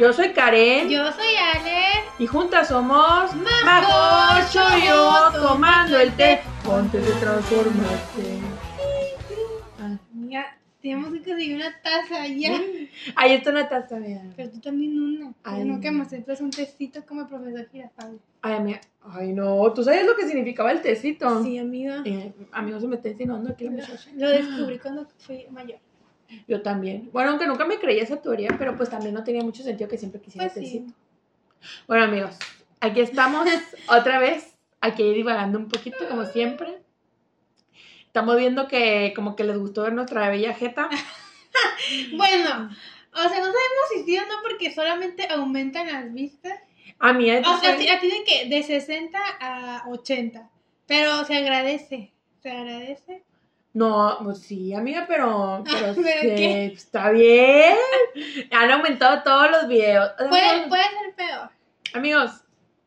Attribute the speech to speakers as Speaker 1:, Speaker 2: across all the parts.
Speaker 1: Yo soy Karen.
Speaker 2: Yo soy Ale.
Speaker 1: Y juntas somos
Speaker 2: Majo,
Speaker 1: yo tomando el té. Ponte de transformarte.
Speaker 2: Amiga, tenemos que conseguir una taza ya.
Speaker 1: Ahí está una taza, mira.
Speaker 2: Pero tú también una.
Speaker 1: Ay.
Speaker 2: No que me aceptas un tecito como el profesor Girafales.
Speaker 1: Ay, amiga. Ay, no. ¿Tú sabes lo que significaba el tecito?
Speaker 2: Sí, amiga.
Speaker 1: Eh, amigos, se me está insinuando aquí la muchacha.
Speaker 2: Lo descubrí cuando fui mayor.
Speaker 1: Yo también. Bueno, aunque nunca me creía esa teoría, pero pues también no tenía mucho sentido que siempre quisiera
Speaker 2: Pues sí.
Speaker 1: Bueno, amigos, aquí estamos otra vez, aquí divagando un poquito, como siempre. Estamos viendo que como que les gustó ver nuestra bella jeta.
Speaker 2: Bueno, o sea, no sabemos si sí o no porque solamente aumentan las vistas.
Speaker 1: A mí,
Speaker 2: O sea, a ti de que de 60 a 80. Pero se agradece. Se agradece.
Speaker 1: No, pues sí, amiga, pero, pero,
Speaker 2: ¿Pero qué?
Speaker 1: está bien. Han aumentado todos los videos.
Speaker 2: Puede, puede ser peor.
Speaker 1: Amigos,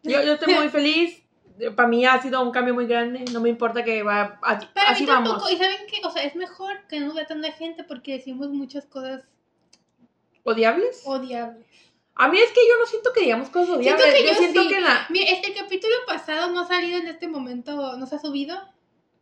Speaker 1: yo, yo estoy muy feliz. Para mí ha sido un cambio muy grande. No me importa que va así,
Speaker 2: Pero a
Speaker 1: así
Speaker 2: mí tampoco,
Speaker 1: vamos.
Speaker 2: y saben qué, o sea, es mejor que no vea tanta gente porque decimos muchas cosas
Speaker 1: ¿Odiables?
Speaker 2: odiables.
Speaker 1: A mí es que yo no siento que digamos cosas
Speaker 2: Siento
Speaker 1: odiables.
Speaker 2: que
Speaker 1: yo
Speaker 2: yo
Speaker 1: siento
Speaker 2: sí.
Speaker 1: que la.
Speaker 2: Mira, este capítulo pasado no ha salido en este momento, no se ha subido.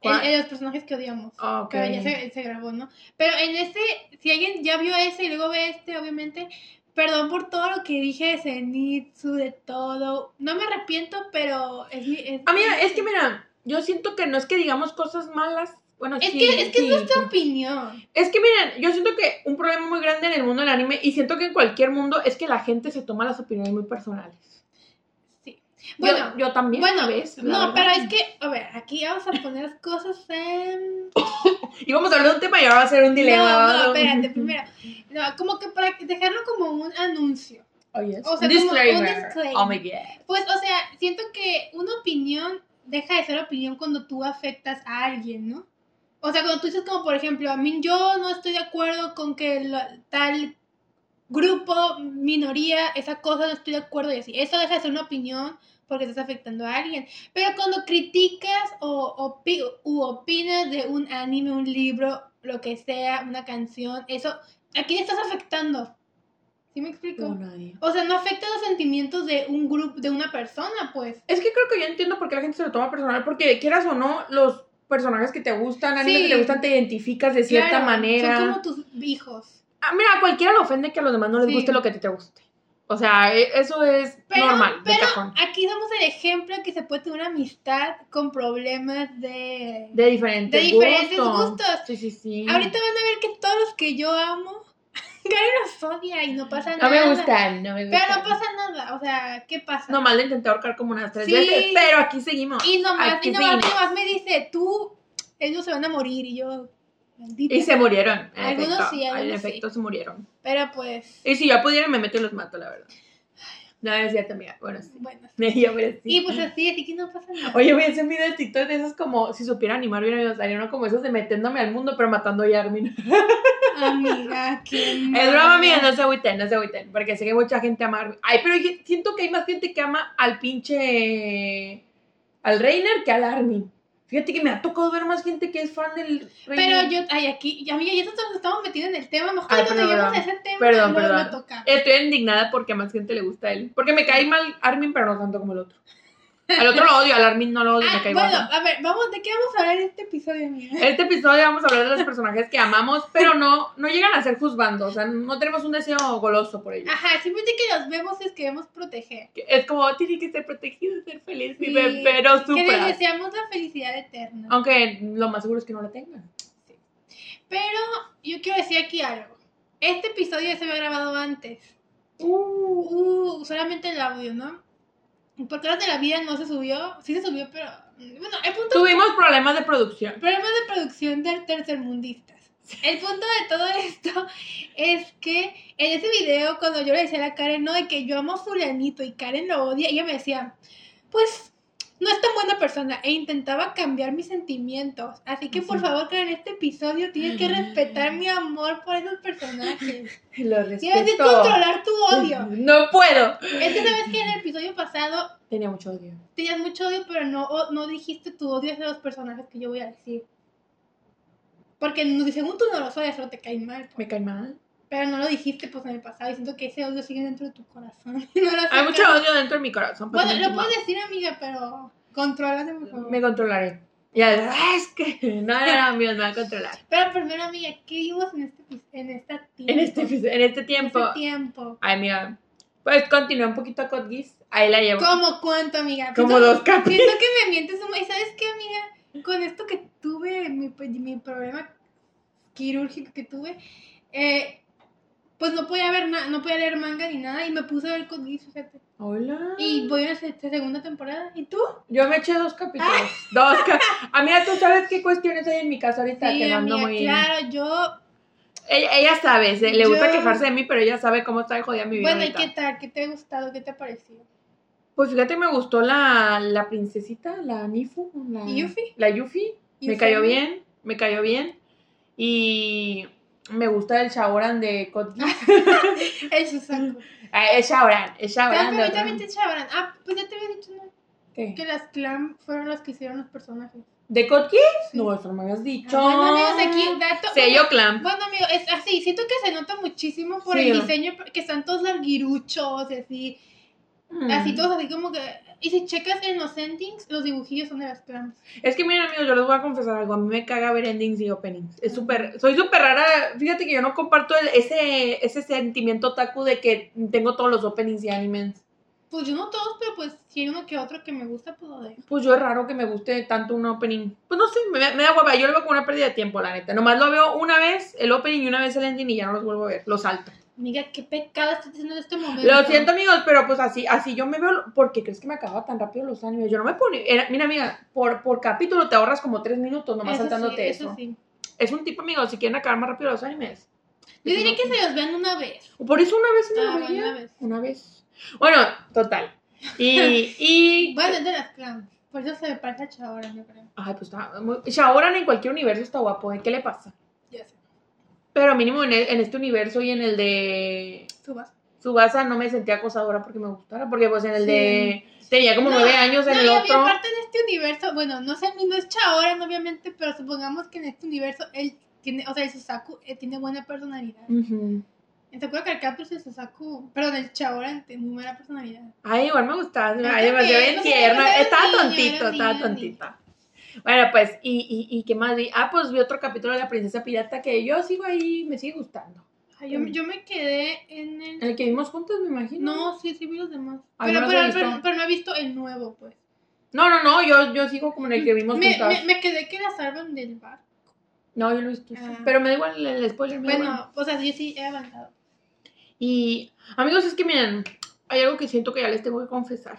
Speaker 2: El, el los personajes que odiamos.
Speaker 1: Ah, ok.
Speaker 2: Pero ya se, se grabó, ¿no? Pero en este, si alguien ya vio ese y luego ve este, obviamente, perdón por todo lo que dije de Zenitsu, de todo. No me arrepiento, pero es mi. Es,
Speaker 1: Amiga, es que mira, yo siento que no es que digamos cosas malas. Bueno,
Speaker 2: Es
Speaker 1: sí,
Speaker 2: que, es que
Speaker 1: sí,
Speaker 2: es nuestra opinión.
Speaker 1: Es que miren, yo siento que un problema muy grande en el mundo del anime y siento que en cualquier mundo es que la gente se toma las opiniones muy personales. Bueno, yo, también
Speaker 2: bueno,
Speaker 1: la
Speaker 2: no, pero es que, a ver, aquí vamos a poner cosas en.
Speaker 1: Íbamos a hablar de un tema y ahora va a ser un dilema.
Speaker 2: No, no, espérate, primero. No, como que para dejarlo como un anuncio.
Speaker 1: Oh, yes.
Speaker 2: O sea, como un
Speaker 1: disclaimer.
Speaker 2: disclaimer.
Speaker 1: Oh my god.
Speaker 2: Pues, o sea, siento que una opinión deja de ser opinión cuando tú afectas a alguien, ¿no? O sea, cuando tú dices como, por ejemplo, a mí yo no estoy de acuerdo con que tal grupo, minoría, esa cosa no estoy de acuerdo y así. Eso deja de ser una opinión porque estás afectando a alguien. Pero cuando criticas o opi- u opinas de un anime, un libro, lo que sea, una canción, eso, ¿a quién estás afectando? ¿Sí me explico?
Speaker 1: No, nadie.
Speaker 2: O sea, no afecta los sentimientos de un grupo, de una persona, pues.
Speaker 1: Es que creo que yo entiendo por qué la gente se lo toma personal, porque quieras o no, los personajes que te gustan, animes
Speaker 2: Sí.
Speaker 1: que te gustan, te identificas de cierta
Speaker 2: Claro,
Speaker 1: manera.
Speaker 2: Son como tus hijos.
Speaker 1: Ah, mira, a cualquiera le ofende que a los demás no les
Speaker 2: Sí.
Speaker 1: guste lo que a ti te guste. O sea, e- eso es
Speaker 2: Pero,
Speaker 1: normal, de
Speaker 2: pero
Speaker 1: cajón.
Speaker 2: aquí somos el ejemplo de que se puede tener una amistad con problemas de,
Speaker 1: De diferentes,
Speaker 2: de diferentes
Speaker 1: gustos.
Speaker 2: gustos.
Speaker 1: Sí, sí, sí.
Speaker 2: Ahorita van a ver que todos los que yo amo, Karen los odia y no pasa
Speaker 1: No
Speaker 2: nada.
Speaker 1: me gustan, no me gustan.
Speaker 2: Pero no pasa nada. O sea, ¿qué pasa?
Speaker 1: Nomás le intenté ahorcar como unas tres
Speaker 2: Sí.
Speaker 1: veces, pero aquí seguimos.
Speaker 2: y nomás,
Speaker 1: Aquí
Speaker 2: y nomás, nomás me dice, tú, ellos se van a morir y yo,
Speaker 1: Y se murieron.
Speaker 2: Algunos
Speaker 1: efecto,
Speaker 2: sí, algunos
Speaker 1: En
Speaker 2: sí.
Speaker 1: efecto, se murieron.
Speaker 2: Pero pues,
Speaker 1: Y si yo pudiera, me meto y los mato, la verdad. No, es cierto. Bueno, sí.
Speaker 2: bueno.
Speaker 1: A decir.
Speaker 2: Y pues así, así que no pasa nada.
Speaker 1: Oye, voy a hacer un video de TikTok de esos como, si supiera animar, hubiera me salió, ¿no? Como esos de metiéndome al mundo, pero matando a Yarmin.
Speaker 2: Amiga, qué
Speaker 1: Es broma, amiga,
Speaker 2: mala.
Speaker 1: no se agüiten, no se agüiten, porque sé que mucha gente ama a Armin. Ay, pero siento que hay más gente que ama al pinche... al Reiner que al Armin. Fíjate que me ha tocado ver más gente que es fan del Reiner.
Speaker 2: Pero yo, ay, aquí, ya, amiga, ya nos estamos metiendo en el tema. Mejor
Speaker 1: Ay,
Speaker 2: cuando lleguemos a ese tema,
Speaker 1: Perdón,
Speaker 2: lo,
Speaker 1: perdón.
Speaker 2: lo toca.
Speaker 1: Estoy indignada porque a más gente le gusta él. Porque me cae mal Armin, pero no tanto como el otro. Al otro lo odio, al Armin no lo odio,
Speaker 2: Ah,
Speaker 1: me cae
Speaker 2: bueno, a ver, vamos, ¿de qué vamos a hablar en este episodio, amiga?
Speaker 1: Este episodio vamos a hablar de los personajes que amamos, pero no, no llegan a ser juzgando. O sea, no tenemos un deseo goloso por ellos.
Speaker 2: Ajá, simplemente que los vemos y los queremos proteger.
Speaker 1: Que Es como, tiene que ser protegido, ser feliz,
Speaker 2: Sí,
Speaker 1: vive, pero
Speaker 2: Que les deseamos la felicidad eterna.
Speaker 1: Aunque lo más seguro es que no la tengan.
Speaker 2: Pero yo quiero decir aquí algo. Este episodio ya se había grabado antes.
Speaker 1: Uh,
Speaker 2: Uh, solamente el audio, ¿no? Por cosas de la vida no se subió. Sí se subió, pero. Bueno, el punto
Speaker 1: tuvimos problemas de producción.
Speaker 2: Problemas de producción de tercermundistas. El punto de todo esto es que en ese video, cuando yo le decía a la Karen, no, de que yo amo a Fulanito y Karen lo odia, ella me decía, pues no es tan buena persona e intentaba cambiar mis sentimientos. Así que por
Speaker 1: Sí.
Speaker 2: favor, Karen, en este episodio tienes que respetar mi amor por esos personajes.
Speaker 1: Lo
Speaker 2: Tienes que
Speaker 1: respeto.
Speaker 2: controlar tu odio.
Speaker 1: No puedo.
Speaker 2: Es que sabes que en el episodio pasado
Speaker 1: Tenía mucho odio.
Speaker 2: tenías mucho odio, pero no, no dijiste tu odio hacia los personajes que yo voy a decir. Porque según tú no los odias, solo te caen mal. pues.
Speaker 1: Me cae mal.
Speaker 2: Pero no lo dijiste pues en el pasado y siento que ese odio sigue dentro de tu corazón. No
Speaker 1: Hay mucho odio dentro de mi corazón. pues,
Speaker 2: Bueno, lo puedes decir, amiga, pero contrólate, por favor.
Speaker 1: Me controlaré. Ya, "Ah, es que. No, no, no, amigos, me va a controlar.
Speaker 2: Pero primero, amiga, ¿qué vimos en este, en esta tiempo?
Speaker 1: En este, en este
Speaker 2: En
Speaker 1: tiempo.
Speaker 2: este tiempo.
Speaker 1: Ay, amiga. Pues continúa un poquito a Codgis. Ahí la llevo.
Speaker 2: ¿Cómo cuánto, amiga?
Speaker 1: Como dos capítulos.
Speaker 2: Siento que me mientes un ¿Y sabes qué, amiga? Con esto que tuve, mi, pues, mi problema quirúrgico que tuve, eh, pues no podía ver nada, no podía leer manga ni nada y me puse a ver Code Geass, fíjate.
Speaker 1: Hola.
Speaker 2: Y voy a la se- segunda temporada. ¿Y tú?
Speaker 1: Yo me eché dos capítulos. Dos ca- Amiga, ¿tú sabes qué cuestiones hay en mi casa ahorita?
Speaker 2: Sí,
Speaker 1: que no ando
Speaker 2: amiga,
Speaker 1: muy...
Speaker 2: claro, yo...
Speaker 1: Ella, ella sabe, se- le gusta
Speaker 2: Yo-
Speaker 1: quejarse de mí, pero ella sabe cómo está jodida mi vida
Speaker 2: Bueno, ¿y qué tal? ¿Qué te ha gustado? ¿Qué te ha parecido?
Speaker 1: Pues fíjate, me gustó la, la princesita, la Nifu. La,
Speaker 2: ¿Yuffie?
Speaker 1: La Yuffie. Me cayó bien, me cayó bien. Y me gusta el Shaoran de Code Geass.
Speaker 2: El Susaku.
Speaker 1: Ah, es Shaoran, es Shaoran. de
Speaker 2: También, te echaban. Ah, pues ya te había dicho, ¿no?
Speaker 1: ¿Qué?
Speaker 2: Que las clan fueron las que hicieron los personajes.
Speaker 1: ¿De Geass?
Speaker 2: Sí.
Speaker 1: No, eso no me habías dicho.
Speaker 2: Ah, bueno, amigos, aquí, dato...
Speaker 1: Sello Clan.
Speaker 2: Bueno, amigo, es así, siento que se nota muchísimo por
Speaker 1: Sí,
Speaker 2: el diseño, que están todos larguiruchos, y así,
Speaker 1: Mm.
Speaker 2: así todos así como que... Y si checas en los endings, los dibujillos son de las clans.
Speaker 1: Es que miren amigos, yo les voy a confesar algo, a mí me caga ver endings y openings. Es súper, soy súper rara, fíjate que yo no comparto el- ese, ese sentimiento otaku de que tengo todos los openings y animes.
Speaker 2: Pues yo no todos, pero pues si hay uno que otro que me gusta, pues lo dejo.
Speaker 1: Pues yo es raro que me guste tanto un opening. Pues no sé, me, me da hueva, yo lo veo como una pérdida de tiempo, la neta. Nomás lo veo una vez el opening y una vez el ending y ya no los vuelvo a ver, los salto.
Speaker 2: Amiga, qué pecado estás haciendo en este momento.
Speaker 1: Lo siento amigos, pero pues así, así yo me veo, ¿por qué crees que me acaba tan rápido los animes? Yo no me pone, era- mira amiga, por, por capítulo te ahorras como tres minutos nomás
Speaker 2: Eso sí,
Speaker 1: saltándote
Speaker 2: eso.
Speaker 1: eso.
Speaker 2: sí.
Speaker 1: Es un tipo, amigos, si quieren acabar más rápido los animes.
Speaker 2: Yo diría que se los vean una vez.
Speaker 1: Por eso una vez me
Speaker 2: Ah,
Speaker 1: lo veía.
Speaker 2: una vez.
Speaker 1: Una vez. Bueno, total. Y, y
Speaker 2: Bueno, es de las clans. Por eso se me parece a yo creo.
Speaker 1: ay, pues está muy Shaoran en cualquier universo está guapo, ¿eh? ¿Qué le pasa?
Speaker 2: Ya sé.
Speaker 1: Pero mínimo en, e- en este universo y en el de
Speaker 2: Subas.
Speaker 1: Subasa no me sentía acosadora porque me gustara, porque pues en el
Speaker 2: Sí.
Speaker 1: de tenía como
Speaker 2: No,
Speaker 1: nueve años en
Speaker 2: No,
Speaker 1: el
Speaker 2: y
Speaker 1: otro.
Speaker 2: aparte en este universo, bueno, no sé, no es Chaoran, obviamente, pero supongamos que en este universo él tiene, o sea, el Susaku eh, tiene buena personalidad.
Speaker 1: Ujú.
Speaker 2: ¿Te acuerdas que el Caprius el Susaku, perdón, el Chaoran tiene muy buena personalidad?
Speaker 1: Ay, igual me gustaba, ay, demasiado bien tierno. Estaba tontito, estaba tontita. Bueno, pues, y, y, y qué más vi? Ah, pues vi otro capítulo de la princesa pirata que yo sigo ahí, me sigue gustando.
Speaker 2: Ay, yo, yo me quedé en el...
Speaker 1: En el que vimos juntos, me imagino.
Speaker 2: No, sí, sí vi los demás.
Speaker 1: Ay,
Speaker 2: pero,
Speaker 1: no
Speaker 2: pero,
Speaker 1: visto.
Speaker 2: pero, pero no he visto el nuevo, pues.
Speaker 1: No, no, no, yo, yo sigo como en el que vimos
Speaker 2: Me,
Speaker 1: juntas.
Speaker 2: me, me quedé que la salvan del bar.
Speaker 1: No, yo no he visto.
Speaker 2: Ah.
Speaker 1: Pero me da igual el, spoiler. me da igual.
Speaker 2: Bueno, o sea, yo sí he avanzado.
Speaker 1: Y, amigos, es que miren, hay algo que siento que ya les tengo que confesar.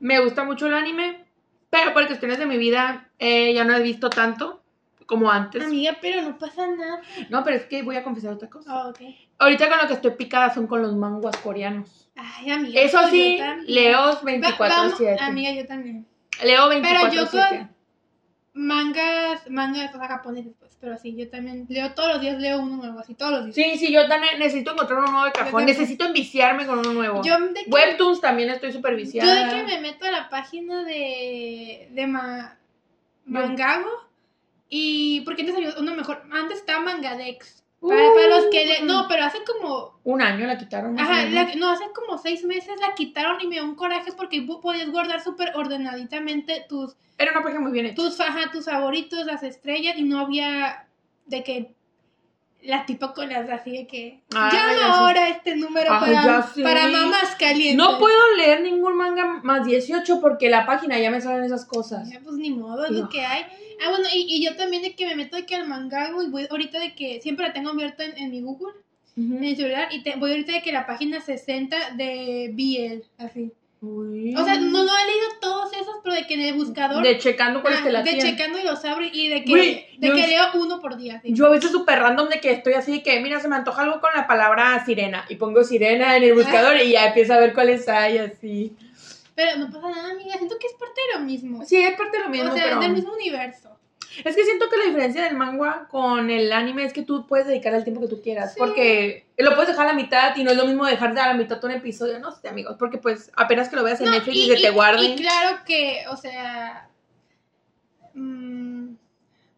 Speaker 1: Me gusta mucho el anime, pero por cuestiones de mi vida eh, ya no he visto tanto como antes.
Speaker 2: Amiga, pero no pasa nada.
Speaker 1: No, pero es que voy a confesar otra cosa.
Speaker 2: Ah, ok.
Speaker 1: Ahorita con lo que estoy picada son con los manguas coreanos.
Speaker 2: Ay, amiga.
Speaker 1: Eso
Speaker 2: pues
Speaker 1: sí, leo
Speaker 2: Va- vamos-
Speaker 1: 24-7.
Speaker 2: Amiga, yo también.
Speaker 1: Leo
Speaker 2: Pero yo
Speaker 1: 24-7.
Speaker 2: Mangas, mangas o sea, japoneses, pues. Pero sí, yo también leo todos los días, leo uno nuevo, así todos los días.
Speaker 1: Sí, sí, yo también necesito encontrar uno nuevo de cajón. Necesito enviciarme con uno nuevo.
Speaker 2: Yo de que,
Speaker 1: Webtoons también estoy súper
Speaker 2: yo
Speaker 1: viciada.
Speaker 2: de que me meto a la página de, de ma, Mangago y porque antes había uno mejor, antes estaba Mangadex. Para, para los que le, no, pero hace como
Speaker 1: Un año la quitaron.
Speaker 2: Ajá, la- no, hace como seis meses la quitaron y me dio un coraje porque podías guardar súper ordenaditamente tus,
Speaker 1: Era una página muy bien hecha.
Speaker 2: tus, ajá, tus favoritos, las estrellas y no había de que la tipa con las así de que
Speaker 1: Ah,
Speaker 2: llama
Speaker 1: ya sé.
Speaker 2: ahora este número
Speaker 1: Ay, ya
Speaker 2: para,
Speaker 1: sé.
Speaker 2: para mamás calientes.
Speaker 1: No puedo leer ningún manga más 18 porque la página ya me salen esas cosas.
Speaker 2: Ya, pues ni modo, es
Speaker 1: No.
Speaker 2: lo que hay. Ah, bueno, y, y yo también de que me meto de que al mangago y voy ahorita de que siempre la tengo abierta en, en mi Google, en el celular, y te, voy ahorita de que la página 60 de BL, así.
Speaker 1: Uy.
Speaker 2: O sea, no, no he leído todos esos, pero de que en el buscador.
Speaker 1: De checando cuáles
Speaker 2: ah,
Speaker 1: te la
Speaker 2: de checando y los abro y de que, de
Speaker 1: yo-
Speaker 2: que leo uno por día.
Speaker 1: Yo a veces súper random de que estoy así que, mira, se me antoja algo con la palabra sirena. Y pongo sirena en el buscador y ya empiezo a ver cuáles hay así.
Speaker 2: Pero no pasa nada, amiga. Siento que es parte de lo mismo.
Speaker 1: Sí, es parte de lo mismo,
Speaker 2: o sea,
Speaker 1: pero...
Speaker 2: es del mismo universo.
Speaker 1: Es que siento que la diferencia del manga con el anime es que tú puedes dedicar el tiempo que tú quieras.
Speaker 2: Sí.
Speaker 1: Porque lo puedes dejar a la mitad y no es lo mismo dejar a la mitad un episodio, no sé, amigos. Porque pues apenas que lo veas en
Speaker 2: No,
Speaker 1: Netflix y, se te guarde.
Speaker 2: y claro que, o sea. mm,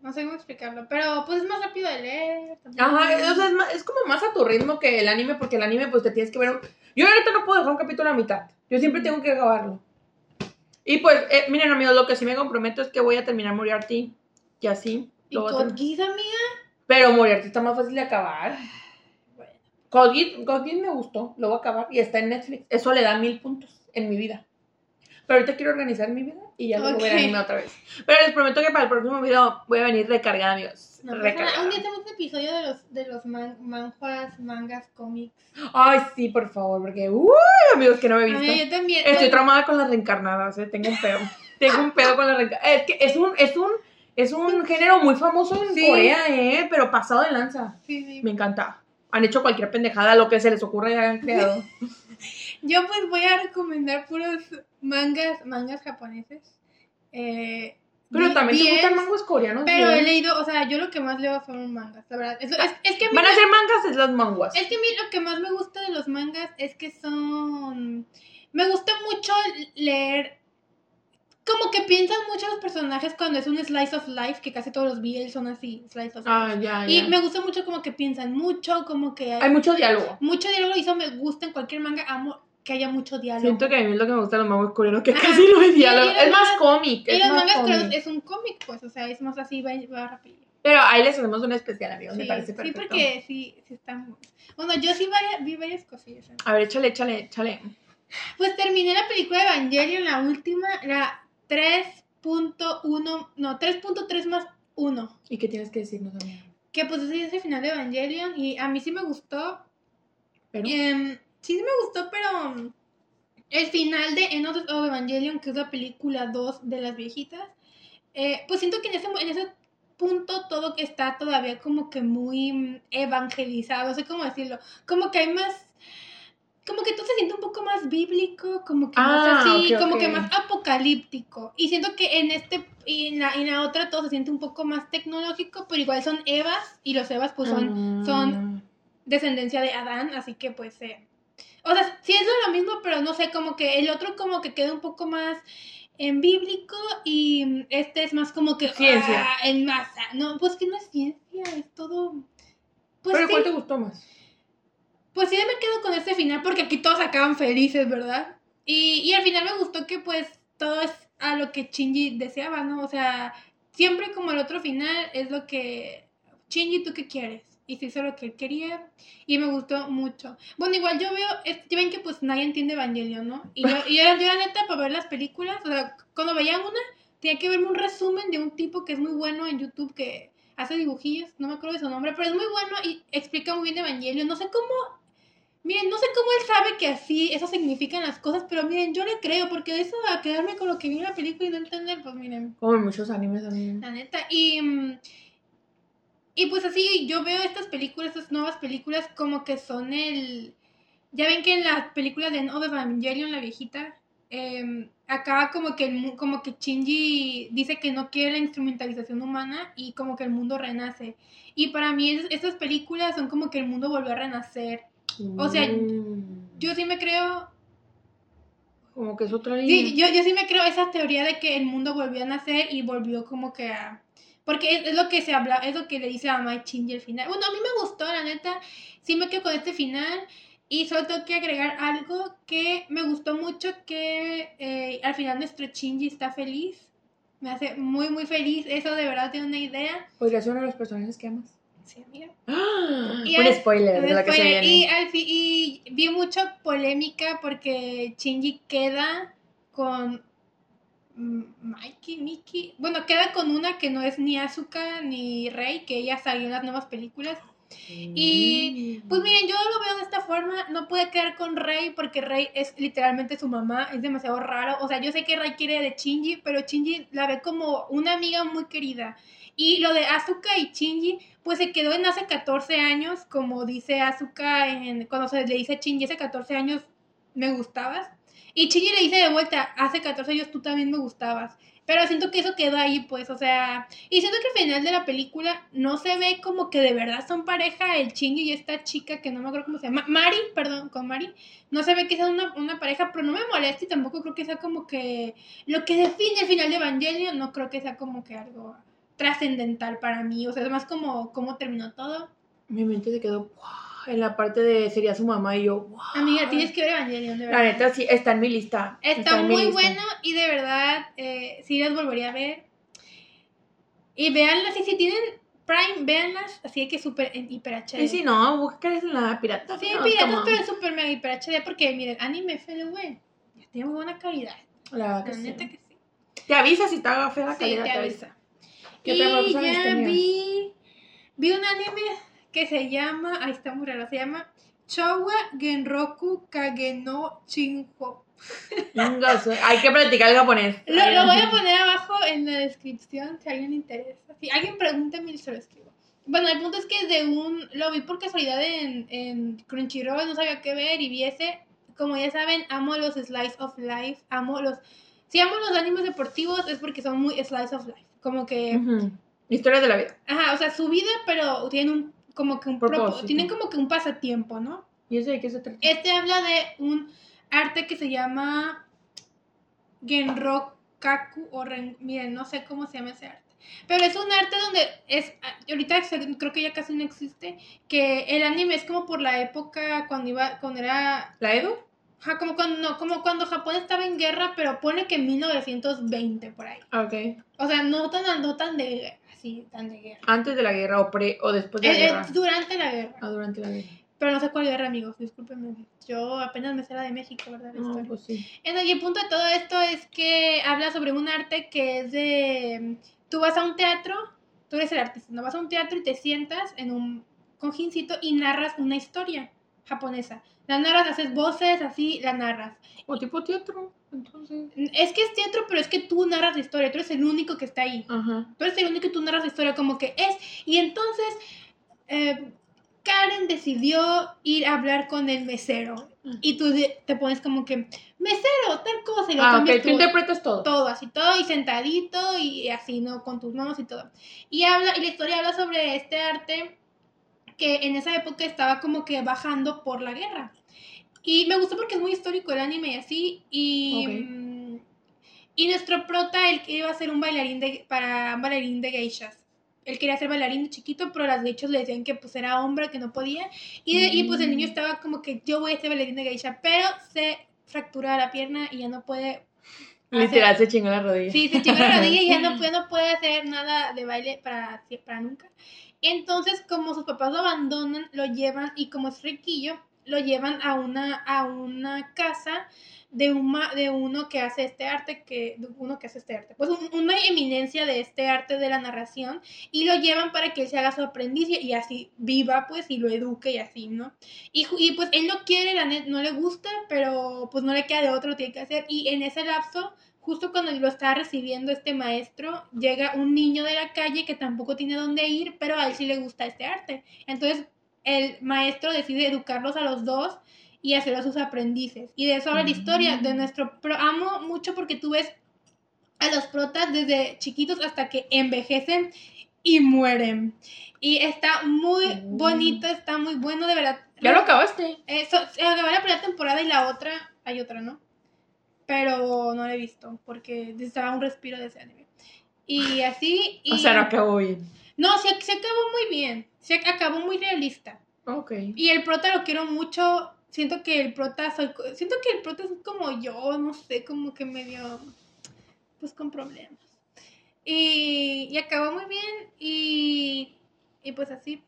Speaker 2: No sé cómo explicarlo, pero pues es más rápido de leer. también.
Speaker 1: Ajá, o sea, es, ma- es como más a tu ritmo que el anime, porque el anime, pues te tienes que ver. un- Yo ahorita no puedo dejar un capítulo a la mitad. Yo siempre tengo que acabarlo. Y pues, eh, miren, amigos, lo que sí me comprometo es que voy a terminar Moriarty. Y así.
Speaker 2: ¿Y
Speaker 1: lo voy a.
Speaker 2: Geass, amiga?
Speaker 1: Pero Moriarty está más fácil de acabar.
Speaker 2: Bueno.
Speaker 1: Geass me gustó, lo voy a acabar. Y está en Netflix. Eso le da mil puntos en mi vida. Pero ahorita quiero organizar mi vida y ya luego ver
Speaker 2: Ok.
Speaker 1: anime otra vez. Pero les prometo que para el próximo video voy a venir recargada, amigos.
Speaker 2: No,
Speaker 1: recargada.
Speaker 2: un día hacemos un episodio de los, de los man- manjuas, mangas, cómics.
Speaker 1: Ay, sí, por favor, porque, uy, amigos, que no me he visto.
Speaker 2: Yo también.
Speaker 1: Estoy traumada con las reencarnadas, eh, tengo un pedo. tengo un pedo con las reencarnadas. Es que es un, es un, es un género muy famoso en
Speaker 2: Sí.
Speaker 1: Corea, eh, pero pasado de lanza.
Speaker 2: sí, sí.
Speaker 1: Me encanta. Han hecho cualquier pendejada, lo que se les ocurra ya han creado.
Speaker 2: Yo pues voy a recomendar puros mangas, mangas japoneses. Eh,
Speaker 1: Pero también te gustan mangos coreanos.
Speaker 2: Pero
Speaker 1: bien.
Speaker 2: he leído, o sea, yo lo que más leo son mangas, la verdad. Es, es, es que a mí
Speaker 1: Van a ser mangas, es las manguas.
Speaker 2: Es que a mí lo que más me gusta de los mangas es que son... Me gusta mucho leer... Como que piensan mucho los personajes cuando es un slice of life, que casi todos los BL son así, slice of life.
Speaker 1: Ah, ya,
Speaker 2: y
Speaker 1: ya.
Speaker 2: me gusta mucho como que piensan mucho, como que hay,
Speaker 1: Hay mucho diálogo.
Speaker 2: mucho diálogo y eso me gusta en cualquier manga, amo que haya mucho diálogo.
Speaker 1: Siento que a mí es lo que me gusta de los mangos coreanos, que casi no hay diálogo.
Speaker 2: y
Speaker 1: es más
Speaker 2: mangas-
Speaker 1: cómic.
Speaker 2: y
Speaker 1: es
Speaker 2: los mangas creo es un cómic, pues, o sea, es más así, va, va rápido.
Speaker 1: Pero ahí les hacemos un especial, amigos, me
Speaker 2: Sí,
Speaker 1: parece
Speaker 2: sí,
Speaker 1: perfecto.
Speaker 2: porque sí, sí están... Bueno, yo sí vari- vi varias cosillas. ¿eh?
Speaker 1: A ver, échale, échale, échale.
Speaker 2: Pues terminé la película de Evangelion, la última, la 3.1, no, 3.3 más 1.
Speaker 1: ¿Y qué tienes que decirnos, amiga?
Speaker 2: Que pues ese es el final de Evangelion y a mí sí me gustó.
Speaker 1: Pero,
Speaker 2: Em, sí me gustó, pero el final de End of Evangelion, que es la película 2 de las viejitas, eh, pues siento que en ese, en ese punto todo está todavía como que muy evangelizado, no sé cómo decirlo, como que hay más... Como que todo se siente un poco más bíblico, como que más
Speaker 1: Ah,
Speaker 2: así, como que más apocalíptico. Y siento que en este y en la, en la otra todo se siente un poco más tecnológico, pero igual son Evas y los Evas pues son
Speaker 1: Mm.
Speaker 2: son- descendencia de Adán, así que pues eh, o sea, sí es lo mismo, pero no sé, como que el otro como que queda un poco más en bíblico y este es más como que
Speaker 1: Ciencia.
Speaker 2: ah, en masa. No, pues que no es ciencia, es todo pues
Speaker 1: ¿Pero
Speaker 2: sí,
Speaker 1: cuál te gustó más?
Speaker 2: Pues sí me quedo con este final porque aquí todos acaban felices, ¿verdad? Y, y al final me gustó que pues todo es a lo que Shinji deseaba, ¿no? O sea, siempre como el otro final es lo que Shinji, ¿tú qué quieres? Y se hizo lo que él quería y me gustó mucho. Bueno, igual yo veo, es- ya ven que pues nadie entiende Evangelion, ¿no? Y yo, y yo, yo la neta para ver las películas, o sea, cuando veía una, tenía que verme un resumen de un tipo que es muy bueno en YouTube que hace dibujillos, no me acuerdo de su nombre, pero es muy bueno y explica muy bien Evangelion. No sé cómo, miren, no sé cómo él sabe que así, eso significan las cosas, pero miren, yo le creo, porque eso a quedarme con lo que vi en la película y no entender, pues miren,
Speaker 1: Como en muchos animes también.
Speaker 2: la neta. Y, mm, y pues así, yo veo estas películas, estas nuevas películas, como que son el. Ya ven que en la película de of Evangelion, la viejita, eh, acá como que, el, como que Shinji dice que no quiere la instrumentalización humana y como que el mundo renace. Y para mí es- estas películas son como que el mundo volvió a renacer. O sea,
Speaker 1: Mm.
Speaker 2: Yo sí me creo
Speaker 1: Como que es otra línea.
Speaker 2: Sí, yo, yo sí me creo esa teoría de que el mundo volvió a nacer y volvió como que a... Porque es, es lo que se habla, es lo que le dice a Mai Shinji al final. Bueno, a mí me gustó, la neta. Sí me quedo con este final. Y solo tengo que agregar algo que me gustó mucho, que eh, al final nuestro Shinji está feliz. Me hace muy, muy feliz. Eso de verdad tiene una idea.
Speaker 1: ¿Podría ser uno de los personajes que amas?
Speaker 2: Sí, amiga.
Speaker 1: ¡Ah!
Speaker 2: Y
Speaker 1: Un
Speaker 2: al-
Speaker 1: spoiler de la que se viene.
Speaker 2: Y, al y vi mucha polémica porque Shinji queda con Mikey, Miki. Bueno, queda con una que no es ni Asuka ni Rey, que ella salió en las nuevas películas. y, Pues miren, yo lo veo de esta forma. No puede quedar con Rey porque Rey es literalmente su mamá. Es demasiado raro. O sea, yo sé que Rey quiere de Shinji, pero Shinji la ve como una amiga muy querida. Y lo de Asuka y Shinji, pues se quedó en hace 14 años, como dice Asuka en, cuando se le dice a Shinji, hace 14 años me gustabas. Y Shinji le dice de vuelta, hace 14 años tú también me gustabas. Pero siento que eso quedó ahí, pues, o sea, y siento que al final de la película no se ve como que de verdad son pareja el Shinji y esta chica que no me acuerdo cómo se llama, Mari, perdón, con Mari, no se ve que sea una, una pareja, pero no me molesta y tampoco creo que sea como que lo que define el final de Evangelion, no creo que sea como que algo trascendental para mí. O sea, es más como cómo terminó todo.
Speaker 1: Mi mente se quedó "Wow", en la parte de sería su mamá y yo, wow.
Speaker 2: Amiga, tienes que ver Evangelion, de
Speaker 1: La
Speaker 2: verdad.
Speaker 1: neta sí, está en mi lista.
Speaker 2: Está,
Speaker 1: mi
Speaker 2: muy
Speaker 1: lista.
Speaker 2: bueno y de verdad eh, sí las volvería a ver. Y véanlas, y si tienen Prime, véanlas, así que súper en hiper HD.
Speaker 1: Y si no, busca en la pirata.
Speaker 2: Sí,
Speaker 1: no,
Speaker 2: piratas, pero en super mega hiper HD porque miren, anime ya tiene muy buena calidad.
Speaker 1: La verdad
Speaker 2: La
Speaker 1: que sí.
Speaker 2: neta que sí.
Speaker 1: Te avisa si haga fea la
Speaker 2: Sí,
Speaker 1: calidad.
Speaker 2: te
Speaker 1: te
Speaker 2: avisa.
Speaker 1: ¿Qué
Speaker 2: y ya vi, vi un anime que se llama, ahí está muy raro, se llama Chowa Genroku Kage no Chinjo.
Speaker 1: Hay que practicar el japonés.
Speaker 2: Lo, lo voy a poner abajo en la descripción si a alguien le interesa. Si alguien pregúnteme y se lo escribo. Bueno, el punto es que de un. Lo vi por casualidad en, en Crunchyroll, no sabía qué ver y vi ese. Como ya saben, amo los Slice of Life. Amo los. Si amo los animes deportivos es porque son muy Slice of Life. Como que.
Speaker 1: Historia de la vida.
Speaker 2: Ajá, o sea, su vida, pero tienen un. Como que un
Speaker 1: Propósito.
Speaker 2: propo- tienen como que un pasatiempo, ¿no?
Speaker 1: ¿Y ese de qué se trata?
Speaker 2: Este habla de un arte que se llama Genrokaku o Ren- miren, no sé cómo se llama ese arte. Pero es un arte donde es ah, ahorita creo que ya casi no existe, que el anime es como por la época cuando iba cuando era
Speaker 1: ¿La Edo?
Speaker 2: Ajá, como cuando no, como cuando Japón estaba en guerra, pero pone que en 1920 por ahí.
Speaker 1: Ah, Ok.
Speaker 2: O sea, no tan no tan de así, tan de guerra.
Speaker 1: Antes de la guerra o pre o después de la
Speaker 2: Eh,
Speaker 1: guerra.
Speaker 2: eh, durante la guerra.
Speaker 1: Ah, durante la guerra.
Speaker 2: Pero no sé cuál guerra, amigos, discúlpenme. Yo apenas me sé la de México, ¿verdad?
Speaker 1: No,
Speaker 2: historia.
Speaker 1: pues sí.
Speaker 2: Y el punto de todo esto es que habla sobre un arte que es de... Tú vas a un teatro, tú eres el artista, no vas a un teatro y te sientas en un cojincito y narras una historia japonesa. La narras, haces voces, así la narras.
Speaker 1: O tipo teatro, entonces.
Speaker 2: Es que es teatro, pero es que tú narras la historia, tú eres el único que está ahí.
Speaker 1: Ajá.
Speaker 2: Tú eres el único que tú narras la historia como que es. Y entonces eh, Karen decidió ir a hablar con el mesero. Y tú te pones como que, mesero, tal cosa. Y lo
Speaker 1: Ah,
Speaker 2: cambias
Speaker 1: ok, tú
Speaker 2: tú.
Speaker 1: interpretas todo.
Speaker 2: todo, así todo, y sentadito, y así, ¿no? Con tus manos y todo. Y habla, y la historia habla sobre este arte que en esa época estaba como que bajando por la guerra. Y me gustó porque es muy histórico el anime y así. Y, mm, y nuestro prota, él iba a ser un bailarín de, para un bailarín de geishas. Él quería ser bailarín de chiquito, pero las geishas le decían que pues era hombre, que no podía. Y, de- y pues el niño
Speaker 1: Mm.
Speaker 2: estaba como que yo voy a ser bailarín de geisha, pero se fractura la pierna y ya no puede
Speaker 1: Literal, se chingó la rodilla.
Speaker 2: Sí, se chingó la rodilla y ya no, puede- no puede hacer nada de baile para, para nunca. Entonces, como sus papás lo abandonan, lo llevan, y como es riquillo, lo llevan a una, a una casa de, uma- de uno que hace este arte, que, uno que hace este arte, pues un- una eminencia de este arte de la narración, y lo llevan para que él se haga su aprendiz y, así viva, pues, y lo eduque y así, ¿no? Y, pues él no quiere, la no le gusta, pero pues no le queda de otro, tiene que hacer, y en ese lapso justo cuando lo está recibiendo este maestro, llega un niño de la calle que tampoco tiene dónde ir, pero a él sí le gusta este arte. Entonces, el maestro decide educarlos a los dos y hacerlos sus aprendices. Y de eso habla la historia de
Speaker 1: Mm.
Speaker 2: nuestro... Pero amo mucho porque tú ves a los protas desde chiquitos hasta que envejecen y mueren. Y está muy
Speaker 1: Mm.
Speaker 2: bonito, está muy bueno, de verdad.
Speaker 1: Ya lo acabaste.
Speaker 2: Eso, se acabó la primera temporada y la otra, hay otra, ¿no? Pero no la he visto porque necesitaba un respiro de ese anime. Y así. Y...
Speaker 1: O sea, no acabó bien.
Speaker 2: No, se, se acabó muy bien. Se acabó muy realista.
Speaker 1: Ok.
Speaker 2: Y el prota lo quiero mucho. Siento que el prota soy, siento que el prota es como yo, no sé, como que medio pues con problemas. Y, y acabó muy bien y, y pues así,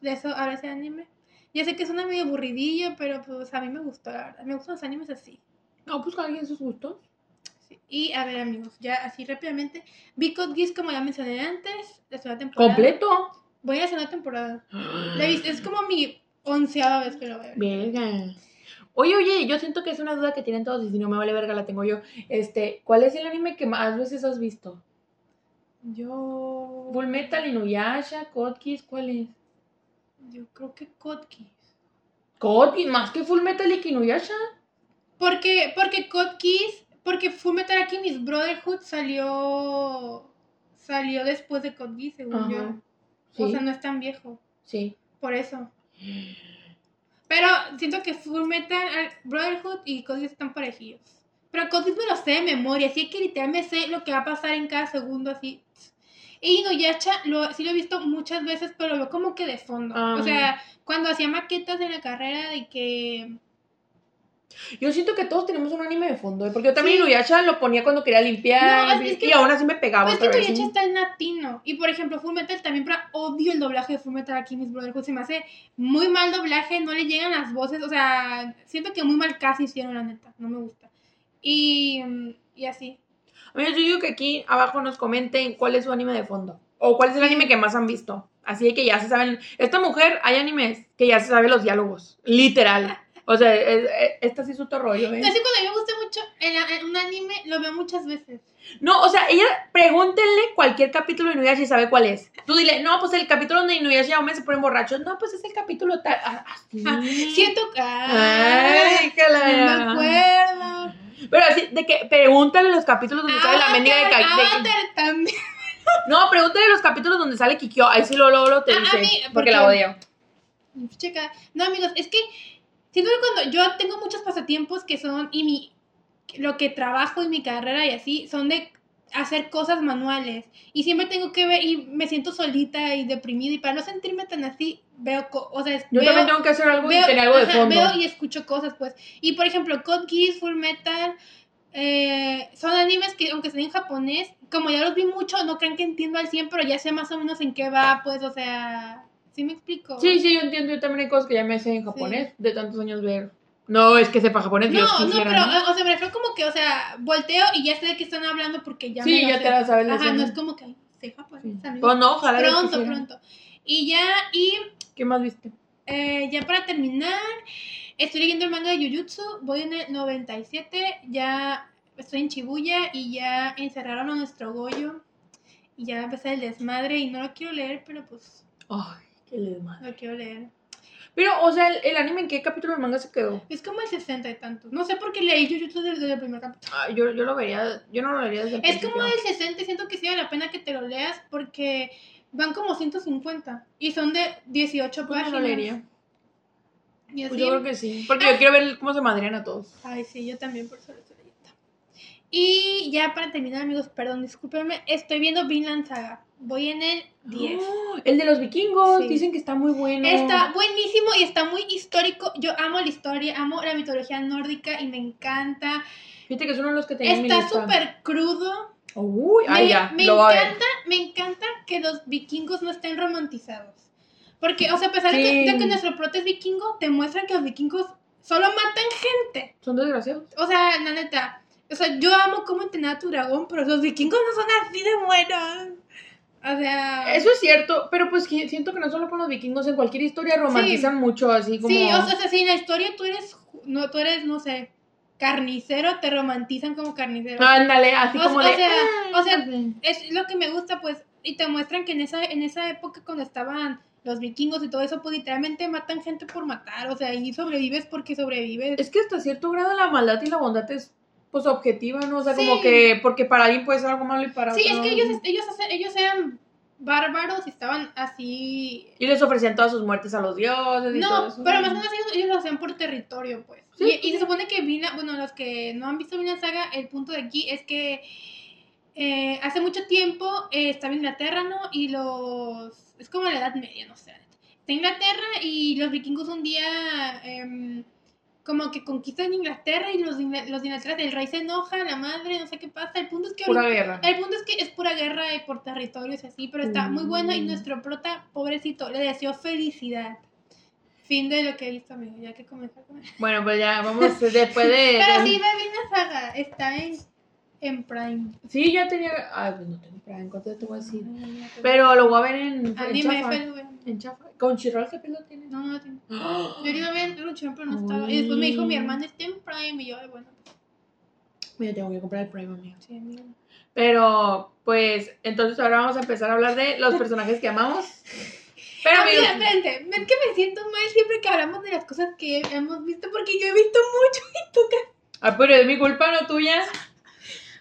Speaker 2: de eso ahora ese anime. Ya sé que suena medio aburridillo, pero pues a mí me gustó, la verdad. Me gustan los animes así.
Speaker 1: No, pues cada quien sus gustos.
Speaker 2: Sí. Y a ver, amigos, ya así rápidamente. Vi Code Geass, como ya mencioné antes, la segunda temporada.
Speaker 1: ¿Completo?
Speaker 2: Voy a la segunda temporada. La he visto- es como mi onceava vez que lo veo.
Speaker 1: Verga. Oye, oye, yo siento que es una duda que tienen todos y si no me vale verga la tengo yo. Este, ¿cuál es el anime que más veces has visto?
Speaker 2: Yo.
Speaker 1: Full Metal, Inuyasha, Geass, ¿cuál es?
Speaker 2: Yo creo que. Code Geass,
Speaker 1: más que Full Metal y Inuyasha.
Speaker 2: Porque, porque Code Geass, porque Fullmetal Alchemist Brotherhood salió salió después de Code Geass, según
Speaker 1: Ajá.
Speaker 2: yo.
Speaker 1: Sí,
Speaker 2: O sea, no es tan viejo,
Speaker 1: sí.
Speaker 2: por eso. Pero siento que Fullmetal Al- Brotherhood y Code Geass están parejillos. Pero Code Geass me lo sé de memoria, así que literal me sé lo que va a pasar en cada segundo, así. Y Inuyasha lo, sí lo he visto muchas veces, pero lo veo como que de fondo.
Speaker 1: Ah.
Speaker 2: O sea, cuando hacía maquetas en la carrera de que...
Speaker 1: Yo siento que todos tenemos un anime de fondo, ¿eh? porque yo también
Speaker 2: Sí.
Speaker 1: Inuyasha lo ponía cuando quería limpiar
Speaker 2: No, es que-
Speaker 1: y aún así me pegaba
Speaker 2: Pues que
Speaker 1: otra vez.
Speaker 2: Inuyasha está en latino. Y por ejemplo, Fullmetal también, pero odio el doblaje de Fullmetal aquí, mis brotherhood. Se me hace muy mal doblaje, no le llegan las voces. O sea, siento que muy mal casi hicieron, la neta. No me gusta. Y, y así.
Speaker 1: Amigos, yo digo que aquí abajo nos comenten cuál es su anime de fondo o cuál es el anime que más han visto. Así que ya se saben. Esta mujer, hay animes que ya se sabe los diálogos, literal. O sea, es- es- esta sí es otro rollo, ¿eh?
Speaker 2: Así cuando a mí me gusta mucho el- el- un anime, lo veo muchas veces.
Speaker 1: No, o sea, ella, pregúntenle cualquier capítulo de Inuyasha y sabe cuál es. Tú dile, no, pues el capítulo donde Inuyasha y Ome se ponen borrachos. No, pues es el capítulo tal. Ah, así.
Speaker 2: Ah, siento que...
Speaker 1: Ay, que la-
Speaker 2: no me acuerdo.
Speaker 1: Pero así, de que pregúntale los capítulos donde sale la mendiga de,
Speaker 2: Avatar, también.
Speaker 1: No, pregúntale los capítulos donde sale Kikyo. Ahí sí lo, lo, lo te
Speaker 2: A- a
Speaker 1: dice.
Speaker 2: mí,
Speaker 1: porque
Speaker 2: porque-
Speaker 1: la odio.
Speaker 2: Checa. No, amigos, es que siento que cuando yo tengo muchos pasatiempos que son y mi lo que trabajo y mi carrera y así son de hacer cosas manuales y siempre tengo que ver y me siento solita y deprimida y para no sentirme tan así veo o sea
Speaker 1: Yo
Speaker 2: veo,
Speaker 1: también tengo que hacer algo
Speaker 2: veo-
Speaker 1: y tener algo de
Speaker 2: ajá,
Speaker 1: fondo.
Speaker 2: veo y escucho cosas pues y por ejemplo Code Geass, Full Metal eh, son animes que aunque estén en japonés como ya los vi mucho no crean que entiendo al 100 pero ya sé más o menos en qué va pues o sea ¿sí me explico?
Speaker 1: Sí, sí, yo entiendo. Yo también hay cosas que ya me sé en japonés de tantos años ver. No, es que sepa japonés, Dios
Speaker 2: No, no,
Speaker 1: quisiera,
Speaker 2: pero,
Speaker 1: ¿no?
Speaker 2: o sea, me refiero como que, o sea, volteo y ya sé de qué están hablando porque ya me
Speaker 1: Sí,
Speaker 2: lo
Speaker 1: ya
Speaker 2: sé.
Speaker 1: te la sabes. la
Speaker 2: Ajá, no es como que, sé japonés,
Speaker 1: Sí. Pues no, ojalá. Dios
Speaker 2: pronto, pronto. Y ya, y
Speaker 1: ¿Qué más viste?
Speaker 2: eh, ya para terminar, estoy leyendo el manga de Jujutsu, voy en el 97, ya estoy en Shibuya y ya encerraron a nuestro Goyo y ya va a empezar el desmadre y no lo quiero leer, pero pues
Speaker 1: Ay, qué
Speaker 2: lo quiero leer.
Speaker 1: Pero, o sea, el, el anime, ¿en qué capítulo del manga se quedó?
Speaker 2: Es como el 60 y tantos. No sé por qué leí Jujutsu desde, desde el primer capítulo.
Speaker 1: Ah, yo, yo lo vería, yo no lo vería desde el
Speaker 2: Es como el 60 y siento que sí vale la pena que te lo leas porque van como 150 y son de 18
Speaker 1: Pues no
Speaker 2: páginas.
Speaker 1: lo leería.
Speaker 2: Y
Speaker 1: Pues yo creo que sí. Porque yo quiero ver cómo se madrean a todos.
Speaker 2: Ay, sí, yo también por eso lo estoy leyendo. Y ya para terminar, amigos, perdón, discúlpenme, estoy viendo Vinland Saga. Voy en el 10.
Speaker 1: Oh, el de los vikingos,
Speaker 2: Sí.
Speaker 1: dicen que está muy bueno.
Speaker 2: Está buenísimo y está muy histórico. Yo amo la historia, amo la mitología nórdica y me encanta.
Speaker 1: Fíjate que es uno de los que tenía
Speaker 2: Está súper crudo.
Speaker 1: Uy, ay,
Speaker 2: me,
Speaker 1: ya,
Speaker 2: me
Speaker 1: lo
Speaker 2: encanta, me encanta que los vikingos no estén romantizados. Porque, o sea, a pesar de, que,
Speaker 1: Sí.
Speaker 2: de que nuestro prota es vikingo, te muestran que los vikingos solo matan gente.
Speaker 1: Son desgraciados.
Speaker 2: O sea, la neta. O sea, yo amo cómo entrenar a tu dragón, pero los vikingos no son así de buenos. O sea.
Speaker 1: Eso es cierto, pero pues que siento que no solo con los vikingos, en cualquier historia romantizan mucho, así como...
Speaker 2: Sí, o sea, si en la historia tú eres, no, tú eres, no sé, carnicero, te romantizan como carnicero.
Speaker 1: Ándale, así
Speaker 2: O-
Speaker 1: como
Speaker 2: o
Speaker 1: de...
Speaker 2: sea,
Speaker 1: "Ay,
Speaker 2: o sea,
Speaker 1: sí".
Speaker 2: es lo que me gusta, pues, y te muestran que en esa, en esa época cuando estaban los vikingos y todo eso, pues literalmente matan gente por matar, o sea, y sobrevives porque sobrevives.
Speaker 1: Es que hasta cierto grado la maldad y la bondad es pues objetiva, ¿no? O sea,
Speaker 2: Sí.
Speaker 1: como que porque para alguien puede ser algo malo y para
Speaker 2: Sí, es que ellos, ellos, ellos eran bárbaros y estaban así...
Speaker 1: Y les ofrecían todas sus muertes a los dioses y todo
Speaker 2: No,
Speaker 1: eso.
Speaker 2: pero más o menos ellos, ellos lo hacían por territorio, pues.
Speaker 1: Sí.
Speaker 2: Y, y se supone que Vina, bueno, los que no han visto Vinland Saga, el punto de aquí es que eh, hace mucho tiempo eh, estaba Inglaterra, ¿no? Y los... Es como la Edad Media, no sé. Está Inglaterra y los vikingos un día em, como que conquistan Inglaterra y los, los de Inglaterra, el rey se enoja, la madre, no sé qué pasa. El punto es que...
Speaker 1: Pura
Speaker 2: ahorita-
Speaker 1: guerra.
Speaker 2: el punto es que es pura guerra y por territorios y así, pero está muy bueno y
Speaker 1: Mm.
Speaker 2: nuestro prota, pobrecito, le deseó felicidad. Fin de lo que he visto, amigo, ya que comenzar con
Speaker 1: Bueno, pues ya, vamos después de...
Speaker 2: Pero sí, ve bien la saga, está en, en Prime.
Speaker 1: Sí, ya tenía... Ay, pues no tengo Prime, ¿cuánto te voy a decir? Pero lo voy a ver en,
Speaker 2: Anime
Speaker 1: chafa. En chafa. Con Chirral que lo tiene.
Speaker 2: No, no lo.
Speaker 1: ¡Ah!
Speaker 2: Yo iba a ver Lucha, pero no estaba. Y después me dijo mi hermana está en Prime y yo, bueno, pues,
Speaker 1: Mira, tengo que comprar el Prime, amigo.
Speaker 2: sí, amigo.
Speaker 1: Pero, pues, entonces ahora vamos a empezar a hablar de los personajes que amamos. Pero, amigos,
Speaker 2: espérate, ven que me siento mal siempre que hablamos de las cosas que hemos visto, porque yo he visto mucho y tú que...
Speaker 1: ah, pero es mi culpa, no tuya.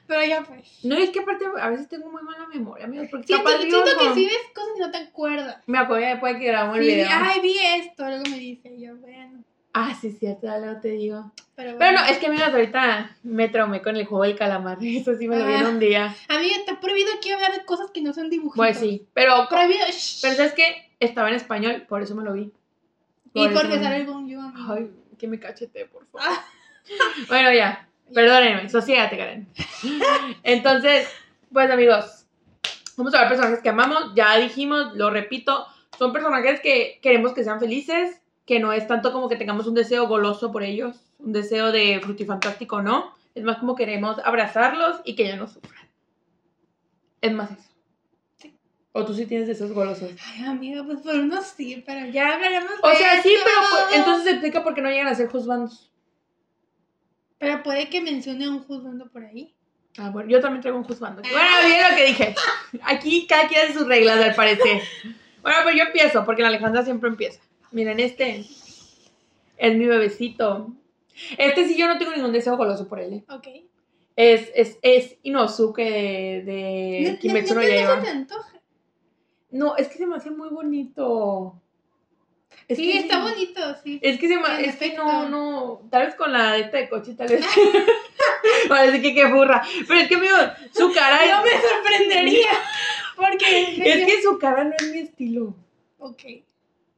Speaker 2: Pero ya pues.
Speaker 1: No, es que aparte a veces tengo muy mala memoria, amigos, porque
Speaker 2: Siento,
Speaker 1: capaz digo
Speaker 2: siento que
Speaker 1: algo-
Speaker 2: sí ves cosas y no te acuerdas.
Speaker 1: Me acuerdo después que grabamos el
Speaker 2: Sí,
Speaker 1: video.
Speaker 2: ay, vi esto, luego me dice yo, bueno.
Speaker 1: Ah, sí, cierto, ya luego te digo.
Speaker 2: Pero,
Speaker 1: no, es que amigos, ahorita me traumé con el juego del calamar. Eso sí me lo vi en
Speaker 2: Ah.
Speaker 1: un día.
Speaker 2: Amiga, está prohibido aquí hablar de cosas que no son dibujitos.
Speaker 1: Pues sí, pero,
Speaker 2: Prohibido. shh.
Speaker 1: pero ¿sabes qué? Estaba en español, por eso me lo vi.
Speaker 2: y
Speaker 1: Por
Speaker 2: porque
Speaker 1: me-
Speaker 2: sale el Bon Jovi.
Speaker 1: Ay, que me cachete, por favor.
Speaker 2: Ah.
Speaker 1: Bueno, ya. Perdónenme, sosiégate, Karen. Entonces, pues amigos, vamos a ver personajes que amamos. Ya dijimos, lo repito, son personajes que queremos que sean felices, que no es tanto como que tengamos un deseo goloso por ellos, un deseo de frutifantástico, no. Es más como queremos abrazarlos y que ya no sufran. Es más eso.
Speaker 2: Sí.
Speaker 1: O tú sí tienes deseos golosos.
Speaker 2: Ay, amiga, pues por unos sí, pero ya hablaremos
Speaker 1: O
Speaker 2: de
Speaker 1: sea, sí,
Speaker 2: esto.
Speaker 1: pero pues, entonces explica por qué no llegan a ser juzgandos.
Speaker 2: Pero puede que mencione un juzgando por ahí.
Speaker 1: Ah, bueno, yo también traigo un juzgando. Bueno, bien lo que dije. Aquí cada quien hace sus reglas, al parecer. Bueno, pero yo empiezo, porque la Alejandra siempre empieza. Miren, este es mi bebecito. Este sí yo no tengo ningún deseo goloso por él. ¿eh?
Speaker 2: Ok.
Speaker 1: Es, es, es Inosuke de, de
Speaker 2: No-
Speaker 1: Kimetsu no
Speaker 2: no- no se
Speaker 1: Yaiba.
Speaker 2: te antoja.
Speaker 1: No, es que se me hace muy bonito. Es
Speaker 2: Sí,
Speaker 1: que
Speaker 2: está bonito, sí.
Speaker 1: Es que se es que no, no, tal vez con la de esta de coche, tal vez. Parece que qué burra. Pero es que, amigo, su cara es...
Speaker 2: No me sorprendería. Porque.
Speaker 1: Es que su cara no es mi estilo.
Speaker 2: Ok.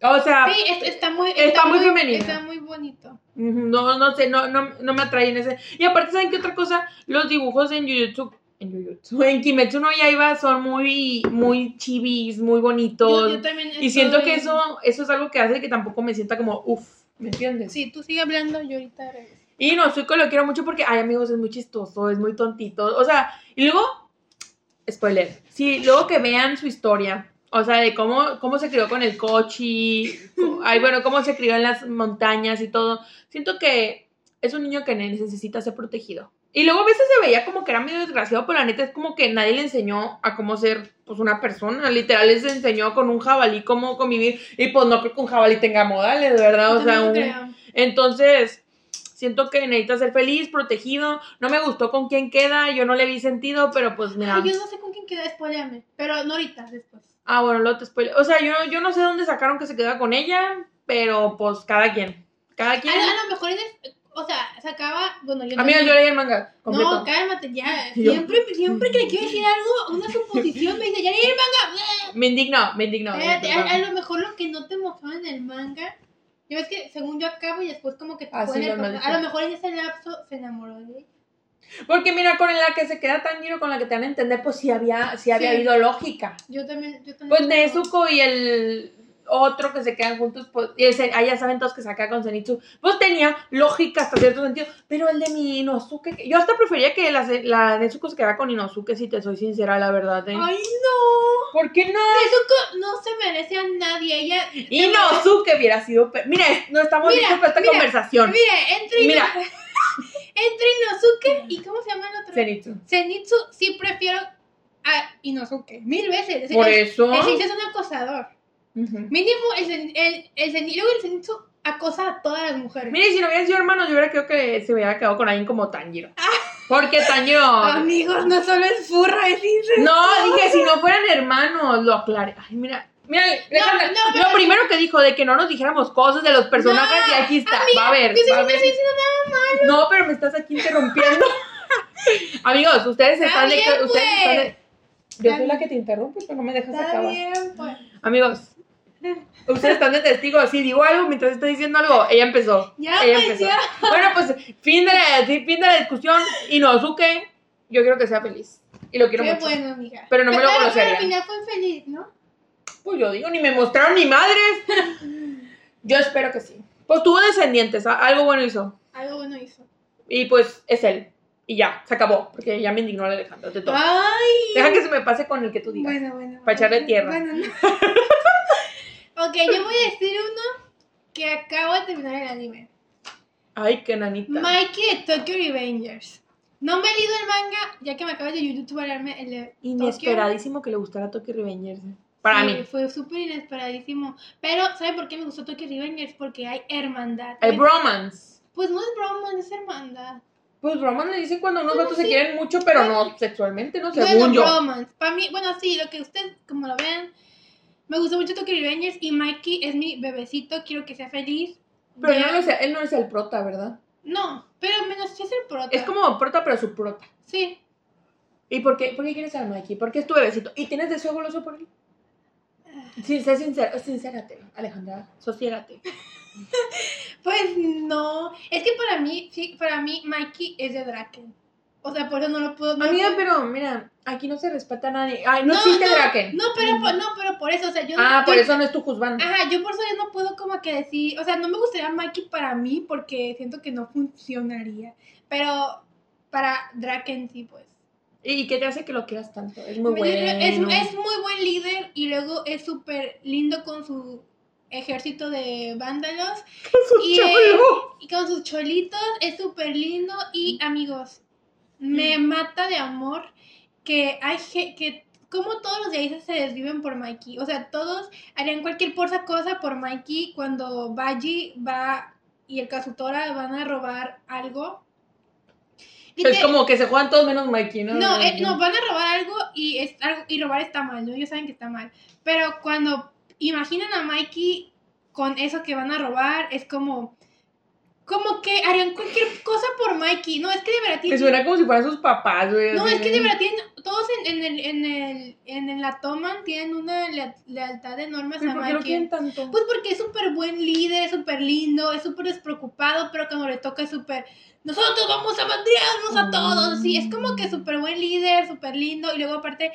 Speaker 1: O sea,
Speaker 2: Sí, es- está muy.
Speaker 1: Está muy femenina.
Speaker 2: Está muy bonito.
Speaker 1: no, no sé, no, no, no me atraen ese. Y aparte, ¿saben qué otra cosa? Los dibujos en Jujutsu, en Jujutsu, en Kimetsu no Yaiba son muy, muy chivis, muy
Speaker 2: Yo,
Speaker 1: bonitos.
Speaker 2: yo también.
Speaker 1: y siento que eso, eso es algo que hace que tampoco me sienta como, uff, ¿me entiendes?
Speaker 2: Sí, tú sigue hablando, yo ahorita regreso.
Speaker 1: Y no, Zuko lo quiero mucho porque, ay, amigos, es muy chistoso, es muy tontito. O sea, y luego, spoiler, sí, luego que vean su historia, o sea, de cómo, cómo se crió con el cochi, ay, bueno, cómo se crió en las montañas y todo. Siento que es un niño que necesita ser protegido. Y luego a veces se veía como que era medio desgraciado, pero la neta es como que nadie le enseñó a cómo ser pues una persona. Literal les enseñó con un jabalí cómo convivir. Y pues no creo que un jabalí tenga modales, ¿verdad? O sea, un, entonces, siento que necesita ser feliz, protegido. No me gustó con quién queda, yo no le vi sentido, pero pues mira.
Speaker 2: Ay, yo no sé con quién queda, spoileame. Pero no ahorita, después.
Speaker 1: Ah, bueno, luego te spoileo. O sea, yo, yo no sé dónde sacaron que se queda con ella, pero pues cada quien. Cada quien.
Speaker 2: A, a lo mejor, en el- o sea, se acaba. Bueno, yo
Speaker 1: Amiga, yo leí el manga completo.
Speaker 2: No, cálmate ya. Siempre, siempre que le quiero decir algo, una suposición, me dice, ya leí el manga.
Speaker 1: Me indigno, me.
Speaker 2: Espérate,
Speaker 1: perdón.
Speaker 2: a, a lo mejor lo que no te mostró en el manga. Ya ves que según yo acabo y después como que te
Speaker 1: Ah, sí, lo.
Speaker 2: A lo mejor en ese lapso se enamoró de ella.
Speaker 1: Porque mira, con la que se queda Tanjiro, con la que te van a entender, pues sí había, sí había
Speaker 2: Sí.
Speaker 1: habido lógica.
Speaker 2: Yo también, yo también.
Speaker 1: Pues Nezuko y el otro que se quedan juntos, pues, y ese, ah, ya saben todos que se acá con Zenitsu, pues tenía lógica hasta cierto sentido, pero el de mi Inosuke, yo hasta prefería que la, la Nezuko se quedara con Inosuke, si te soy sincera, la verdad, ¿eh?
Speaker 2: Ay, no.
Speaker 1: ¿Por qué no?
Speaker 2: Nezuko no se merece a nadie. Ella.
Speaker 1: Inosuke hubiera sido, pe- mira, no estamos
Speaker 2: Mira,
Speaker 1: listos para esta
Speaker 2: mira,
Speaker 1: conversación.
Speaker 2: Mire, entre,
Speaker 1: Mira.
Speaker 2: entre Inosuke y ¿cómo se llama el otro?
Speaker 1: Zenitsu.
Speaker 2: Zenitsu sí prefiero a Inosuke. Mil veces. Es-
Speaker 1: Por eso.
Speaker 2: El Zenitsu es un acosador. Mínimo el, el, el, Zen- luego el acosa a todas las mujeres.
Speaker 1: Mire, si no hubieran sido hermanos, yo hubiera creo que se hubiera quedado con alguien como Tanjiro. Porque Tanjiro...
Speaker 2: Amigos, no solo es furra, es incesto.
Speaker 1: No, dije, si no fueran hermanos, lo aclaré. Ay, mira, mira, Alejandra,
Speaker 2: no,
Speaker 1: lo
Speaker 2: pero-
Speaker 1: primero que dijo de que no nos dijéramos cosas de los personajes
Speaker 2: No,
Speaker 1: y aquí está.
Speaker 2: amiga,
Speaker 1: va a ver,
Speaker 2: Yo sí
Speaker 1: va a
Speaker 2: no
Speaker 1: ver.
Speaker 2: estoy diciendo nada malo.
Speaker 1: No, pero me estás aquí interrumpiendo. Amigos, ustedes
Speaker 2: Está
Speaker 1: están de
Speaker 2: bien,
Speaker 1: ustedes están de- Yo soy la que te interrumpe, pero no me dejas
Speaker 2: Está
Speaker 1: acabar.
Speaker 2: bien, pues.
Speaker 1: Amigos, ustedes están de testigos. Si digo algo mientras estoy diciendo algo, ella empezó.
Speaker 2: Ya,
Speaker 1: ella
Speaker 2: pues,
Speaker 1: empezó.
Speaker 2: ya.
Speaker 1: Bueno, pues fin de la, fin de la discusión. Inosuke, yo quiero que sea feliz. Y lo quiero
Speaker 2: Qué
Speaker 1: mucho.
Speaker 2: bueno, amiga.
Speaker 1: Pero no me lo
Speaker 2: pero
Speaker 1: conocería.
Speaker 2: al final fue feliz, ¿no?
Speaker 1: Pues yo digo, ni me mostraron ni madres. Yo espero que sí. Pues tuvo descendientes, algo bueno hizo.
Speaker 2: Algo bueno hizo.
Speaker 1: Y pues es él. Y ya, se acabó. Porque ya me indignó el Alejandro. Te toca.
Speaker 2: Ay.
Speaker 1: Deja que se me pase con el que tú digas.
Speaker 2: Bueno, bueno.
Speaker 1: Pa' echarle
Speaker 2: bueno,
Speaker 1: tierra.
Speaker 2: Bueno, no. ok, yo voy a decir uno que acabo de terminar el anime.
Speaker 1: Ay, qué nanita.
Speaker 2: Mikey de Tokyo Revengers. No me he leído el manga, ya que me acabas de YouTube leerme el de Tokyo.
Speaker 1: Inesperadísimo que le gustara Tokyo Revengers. eh. Para
Speaker 2: Sí,
Speaker 1: mí.
Speaker 2: Fue súper inesperadísimo. Pero, ¿sabe por qué me gustó Tokyo Revengers? Porque hay hermandad.
Speaker 1: El bromance.
Speaker 2: Pues no es broma, es hermandad.
Speaker 1: Pues bromance le dicen cuando unos
Speaker 2: Bueno,
Speaker 1: vatos se
Speaker 2: sí.
Speaker 1: quieren mucho, pero
Speaker 2: Bueno.
Speaker 1: no sexualmente, ¿no?
Speaker 2: Bueno,
Speaker 1: Según yo.
Speaker 2: bromance. Para mí, bueno, sí, lo que ustedes, como lo vean, me gustó mucho Tokyo Revengers y Mikey es mi bebecito, quiero que sea feliz.
Speaker 1: Pero no él no es el prota, ¿verdad?
Speaker 2: No, pero menos sí es el prota.
Speaker 1: Es como prota, pero su prota.
Speaker 2: Sí.
Speaker 1: ¿Y por qué, por qué quieres a Mikey? Porque es tu bebecito. ¿Y tienes deseo goloso por él? Sí, sé sincera, sincérate, Alejandra. Sosiégate.
Speaker 2: Pues no. Es que para mí, sí, para mí Mikey es de Draken. O sea, por eso no lo puedo. no lo
Speaker 1: Amiga,
Speaker 2: puedo-
Speaker 1: pero mira, aquí no se respeta a nadie. Ay, no,
Speaker 2: No,
Speaker 1: existe
Speaker 2: no,
Speaker 1: Draken.
Speaker 2: No, pero por, no, pero por eso, o sea, yo
Speaker 1: Ah, por
Speaker 2: yo-
Speaker 1: eso no es tu juzgando.
Speaker 2: Ajá, yo por eso yo no puedo como que decir, o sea, no me gustaría Mikey para mí porque siento que no funcionaría. Pero para Draken sí, pues.
Speaker 1: ¿Y qué te hace que lo quieras tanto? Es muy bueno.
Speaker 2: Es, es muy buen líder y luego es súper lindo con su ejército de vándalos y, eh,
Speaker 1: Cholo.
Speaker 2: y con sus cholitos. Es súper lindo y amigos, me mata de amor que hay que como todos los de se desviven por Mikey. O sea, todos harían cualquier cosa cosa por Mikey cuando Baji va y el Kazutora van a robar algo. Y
Speaker 1: Es
Speaker 2: te-
Speaker 1: como que se juegan todos menos Mikey, ¿no?
Speaker 2: no, eh, no, van a robar algo y, es algo y robar está mal, ¿no? Ellos saben que está mal. Pero cuando imaginan a Mikey con eso que van a robar, es como... Como que harían cualquier cosa por Mikey. No, es que de verdad
Speaker 1: Me
Speaker 2: tienen...
Speaker 1: suena como si fueran sus papás, güey.
Speaker 2: No, es que
Speaker 1: de-
Speaker 2: verdad tienen... Todos en, en, el, en, el, en, en la toman tienen una lea- lealtad enorme
Speaker 1: ¿Pero
Speaker 2: hacia
Speaker 1: ¿Por qué lo
Speaker 2: Mikey.
Speaker 1: quieren tanto?
Speaker 2: Pues porque es súper buen líder, es súper lindo, es súper despreocupado, pero cuando le toca es súper... Nosotros vamos a madrearnos a todos. Sí, es como que súper buen líder, súper lindo. Y luego aparte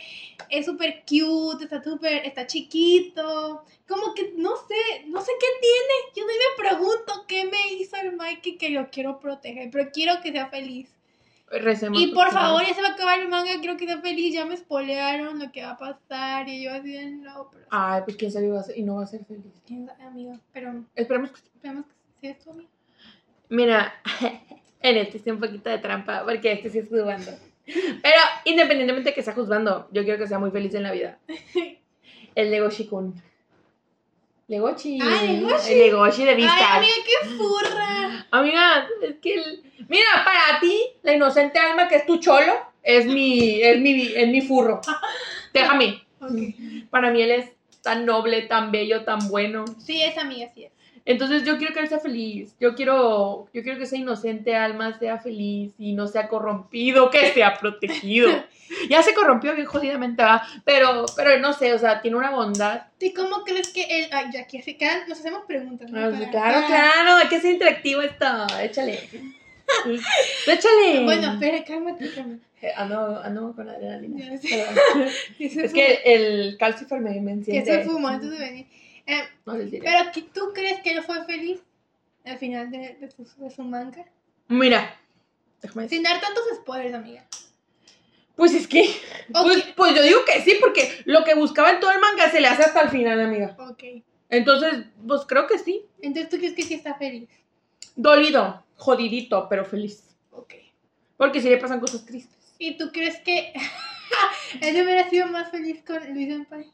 Speaker 2: es súper cute, está súper... Está chiquito. Como que no sé, no sé qué tiene. Yo no me pregunto qué me hizo el Mikey que lo quiero proteger. Pero quiero que sea feliz.
Speaker 1: Recemos
Speaker 2: Y por favor, ya se va a acabar el manga, quiero que sea feliz. Ya me spoilearon lo que va a pasar. Y yo así de no, pero...
Speaker 1: Ay, pues quién sabe y no va a ser feliz.
Speaker 2: quién sabe, amigo. Pero
Speaker 1: Esperemos que
Speaker 2: esperemos que sea esto, amigo.
Speaker 1: Mira, en este sí un poquito de trampa, porque este sí es juzgando. Pero independientemente de que sea juzgando, yo quiero que sea muy feliz en la vida. El Legoshi Kun. Legoshi.
Speaker 2: Ah, Legoshi.
Speaker 1: El Legoshi de vistas.
Speaker 2: Ay, amiga, qué furra.
Speaker 1: Amiga, es que el- Mira, para ti, la inocente alma que es tu cholo, es mi, es mi, es mi furro. Déjame. Para mí él es tan noble, tan bello, tan bueno.
Speaker 2: Sí, es amiga, sí es.
Speaker 1: Entonces yo quiero que él sea feliz. Yo quiero, yo quiero que esa inocente alma sea feliz y no sea corrompido, que sea protegido. ya se corrompió bien jodidamente, ¿va? Pero, pero no sé, o sea, tiene una bondad.
Speaker 2: ¿Y cómo crees que él.? Ay, ya hace- cada- nos hacemos preguntas. ¿no?
Speaker 1: Ah, claro, claro, hay que ser interactivo esto. Échale. Échale.
Speaker 2: Bueno, espera, cálmate, cálmate.
Speaker 1: Eh, Ando, ando con adrenalina.
Speaker 2: Que
Speaker 1: es que el calcifer me, me
Speaker 2: que
Speaker 1: enciende.
Speaker 2: se fuma antes de venir. Eh,
Speaker 1: No les diré.
Speaker 2: pero ¿tú crees que él fue feliz al final de, de, su, de su manga?
Speaker 1: Mira, déjame.
Speaker 2: Sin dar tantos spoilers, amiga.
Speaker 1: Pues es que, pues, pues yo digo que sí, porque lo que buscaba en todo el manga se le hace hasta el final, amiga.
Speaker 2: Ok.
Speaker 1: Entonces, pues creo que sí.
Speaker 2: Entonces, ¿tú crees que sí está feliz?
Speaker 1: Dolido, jodidito, pero feliz.
Speaker 2: Ok.
Speaker 1: Porque sí le pasan cosas tristes.
Speaker 2: ¿Y tú crees que él hubiera sido más feliz con Luis Senpai?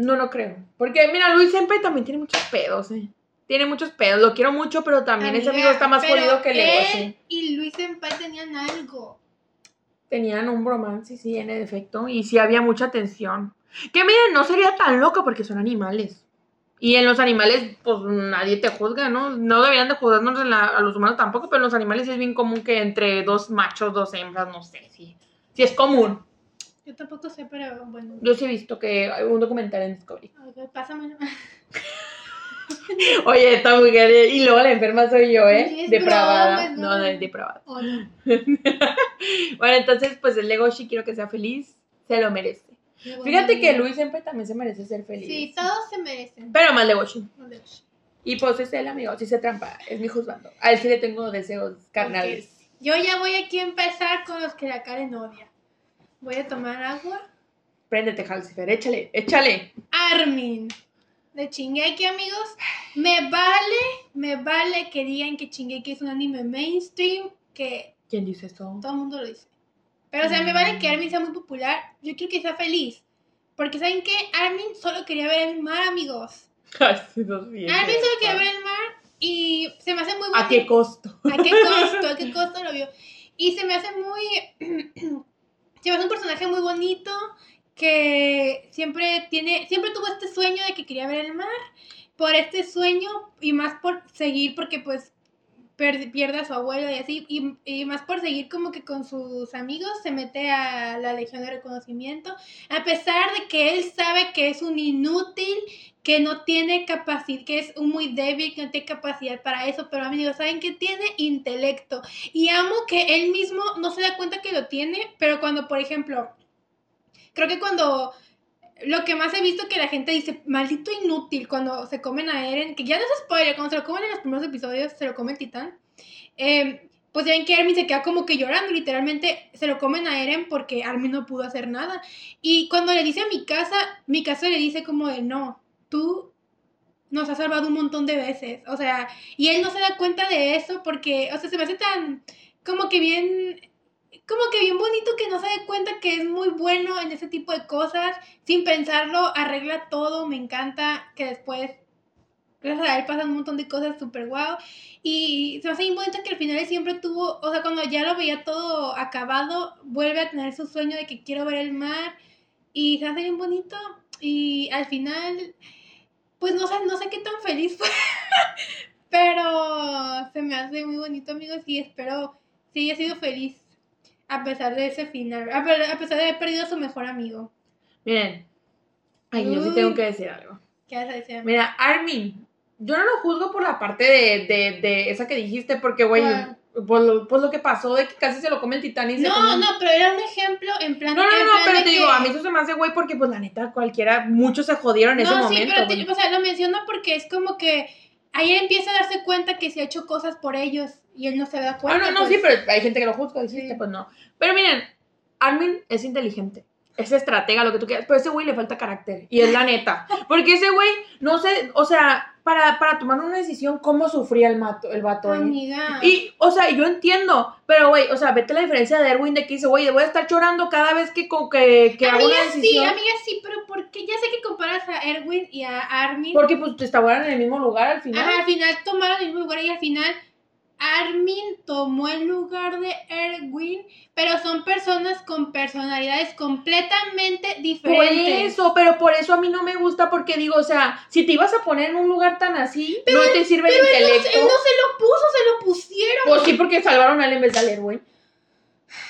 Speaker 1: No, no creo. Porque, mira, Luis Senpai también tiene muchos pedos, eh. Tiene muchos pedos. Lo quiero mucho, pero también ese amigo está más jodido que
Speaker 2: él
Speaker 1: Legoshi.
Speaker 2: y Luis Senpai tenían algo.
Speaker 1: Tenían un bromance, sí, en efecto. Y sí había mucha tensión. Que miren, no sería tan loco porque son animales. Y en los animales, pues nadie te juzga, ¿no? No deberían de juzgarnos en la- a los humanos tampoco, pero en los animales es bien común que entre dos machos, dos hembras, no sé, sí. Sí es común.
Speaker 2: Yo tampoco sé, pero bueno.
Speaker 1: Yo sí he visto que hay un documental en Discovery.
Speaker 2: Ok, Pásamelo.
Speaker 1: Oye, está muy grande. Y luego la enferma soy yo, ¿eh? Depravada. no, no es depravada.
Speaker 2: ¿O no?
Speaker 1: Bueno, entonces, pues el Legoshi quiero que sea feliz. Se lo merece. Fíjate que Luis siempre también se merece ser feliz.
Speaker 2: Sí, todos se merecen.
Speaker 1: Pero más Legoshi. Y pues es el amigo, si se trampa, es mi juzgando. A él sí le tengo deseos carnales.
Speaker 2: Yo ya voy aquí a empezar con los que la Karen odia. Voy a tomar agua.
Speaker 1: Préndete, Halcifer, échale, échale.
Speaker 2: Armin. De Shingeki, amigos. Me vale, me vale que digan que Shingeki es un anime mainstream, que
Speaker 1: ¿Quién dice eso?
Speaker 2: todo el mundo lo dice. Pero, o sea, me vale que Armin sea muy popular. Yo quiero que sea feliz. Porque, ¿saben qué? Armin solo quería ver el mar, amigos.
Speaker 1: Ay, sí, no, sí,
Speaker 2: Armin solo quería ver el mar y se me hace muy
Speaker 1: ¿A qué costo?
Speaker 2: ¿A qué costo? ¿A qué costo lo vio? Y se me hace muy. me hace un personaje muy bonito que siempre tiene. Siempre tuvo este sueño de que quería ver el mar, por este sueño y más por seguir porque pues pierde a su abuelo y así, y, y más por seguir como que con sus amigos se mete a la Legión de Reconocimiento, a pesar de que él sabe que es un inútil, que no tiene capacidad, que es muy débil, que no tiene capacidad para eso, pero amigos, ¿saben que tiene? Intelecto. Y amo que él mismo no se da cuenta que lo tiene, pero cuando, por ejemplo, creo que cuando lo que más he visto que la gente dice, maldito inútil, cuando se comen a Eren, que ya no es spoiler, cuando se lo comen en los primeros episodios, se lo come titán. eh, pues ya ven que Armin se queda como que llorando, literalmente se lo comen a Eren porque Armin no pudo hacer nada. Y cuando le dice a mi casa, mi casa le dice como de no, tú nos has salvado un montón de veces. O sea, y él no se da cuenta de eso porque, o sea, se me hace tan como que bien como que bien bonito que no se dé cuenta que es muy bueno en ese tipo de cosas, sin pensarlo, arregla todo, me encanta que después, gracias a él pasan un montón de cosas súper guau, y se me hace bien bonito que al final siempre tuvo, o sea, cuando ya lo veía todo acabado, vuelve a tener su sueño de que quiero ver el mar, y se hace bien bonito, y al final, pues no sé, no sé qué tan feliz fue, pero se me hace muy bonito, amigos, y espero sí haya sido feliz a pesar de ese final, a, pe- a pesar de haber perdido a su mejor amigo.
Speaker 1: Miren, ay, yo sí tengo que decir algo.
Speaker 2: ¿Qué vas a decir?
Speaker 1: Mira, Armin, yo no lo juzgo por la parte de, de, de esa que dijiste, porque, güey. Pues lo, pues lo que pasó de que casi se lo come el titán y se
Speaker 2: No, no, pero era un ejemplo en plan.
Speaker 1: No, no, no, pero te
Speaker 2: que-
Speaker 1: digo, a mí eso se me hace güey porque, pues, la neta, cualquiera, muchos se jodieron en ese
Speaker 2: No, sí,
Speaker 1: momento.
Speaker 2: pero te- o sea, lo menciono porque es como que ahí él empieza a darse cuenta que se ha hecho cosas por ellos y él no se da
Speaker 1: Ah,
Speaker 2: cuenta.
Speaker 1: no, no,
Speaker 2: pues.
Speaker 1: sí, pero hay gente que lo juzga, dijiste,
Speaker 2: Sí.
Speaker 1: pues no. Pero miren, Armin es inteligente, es estratega, lo que tú quieras, pero a ese güey le falta carácter, y es la neta. Porque ese güey, no sé, o sea, para, para tomar una decisión, ¿cómo sufría el, mato, el vato?
Speaker 2: Amiga.
Speaker 1: Y, o sea, yo entiendo, pero, güey, o sea, vete la diferencia de Erwin de que dice, güey, voy a estar llorando cada vez que, que, que hago una
Speaker 2: sí,
Speaker 1: decisión.
Speaker 2: amiga, sí, pero ¿por qué? Ya sé que comparas a Erwin y a Armin.
Speaker 1: Porque, pues, estaban en el mismo lugar al final.
Speaker 2: Ajá, al final tomaron el mismo lugar y al final Armin tomó el lugar de Erwin, pero son personas con personalidades completamente
Speaker 1: Por
Speaker 2: diferentes.
Speaker 1: eso, pero por eso a mí no me gusta porque digo, o sea, si te ibas a poner en un lugar tan así, no te sirve el
Speaker 2: Pero él no,
Speaker 1: intelecto.
Speaker 2: él no se lo puso, se lo pusieron.
Speaker 1: Pues sí, porque salvaron a él en vez de al Erwin.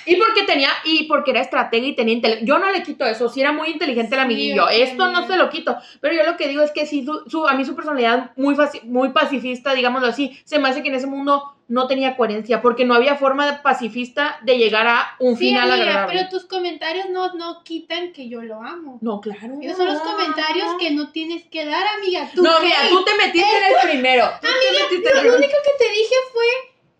Speaker 1: Y porque tenía, y porque era estratega y tenía intelecto. Yo no le quito eso, sí era muy inteligente el amiguillo. Esto no
Speaker 2: amiga.
Speaker 1: se lo quito. Pero yo lo que digo es que sí, su, su- a mí su personalidad muy, muy pacifista, digámoslo así, se me hace que en ese mundo no tenía coherencia, porque no había forma pacifista de llegar a un
Speaker 2: Sí,
Speaker 1: final
Speaker 2: amiga,
Speaker 1: agradable.
Speaker 2: pero tus comentarios no, no quitan que yo lo amo.
Speaker 1: No, claro.
Speaker 2: Esos son los comentarios que no tienes que dar, amiga. Tú
Speaker 1: No, mira, tú te metiste en el primero. Tú te metiste en el
Speaker 2: Lo único que te dije fue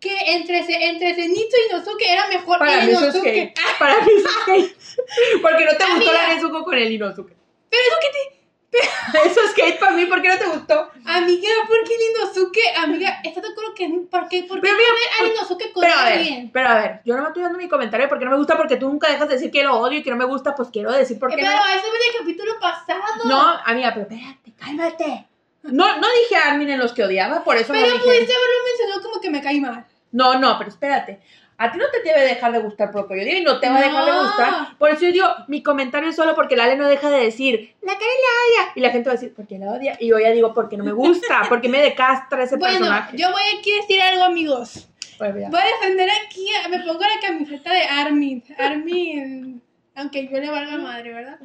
Speaker 2: que entre, entre Zenitsu y Inosuke era mejor
Speaker 1: Para es
Speaker 2: Inosuke.
Speaker 1: Para mí es hate. Porque no te gustó la Nezuko con el Inosuke.
Speaker 2: Pero eso que te...
Speaker 1: Eso es hate para mí. ¿Por qué no te gustó?
Speaker 2: Amiga, ¿por qué el Inosuke? Amiga, ¿estás de acuerdo que por qué? ¿Por qué
Speaker 1: Pero mira,
Speaker 2: al Inosuke con
Speaker 1: Pero a ver, pero a ver, yo no me estoy dando mi comentario porque no me gusta porque tú nunca dejas de decir que lo odio y que no me gusta, pues quiero decir por
Speaker 2: Eh,
Speaker 1: qué
Speaker 2: pero
Speaker 1: no.
Speaker 2: eso en el capítulo pasado.
Speaker 1: No, amiga, pero espérate, cálmate. No, no dije a Armin en los que odiaba, por eso
Speaker 2: Pero
Speaker 1: no dije.
Speaker 2: pudiste haberlo mencionado como que me cae mal.
Speaker 1: No, no, pero espérate. A ti no te debe dejar de gustar por lo que yo digo y no te va a dejar de gustar. Por eso yo digo, mi comentario es solo porque Lale no deja de decir, la Karen la odia. Y la gente va a decir, ¿por qué la odia? Y yo ya digo, porque no me gusta, porque me decastra ese
Speaker 2: Bueno,
Speaker 1: personaje.
Speaker 2: yo voy aquí a decir algo, amigos.
Speaker 1: Bueno, ya.
Speaker 2: Voy a defender aquí, me pongo la camiseta de Armin. Armin, aunque yo le valga madre, ¿verdad?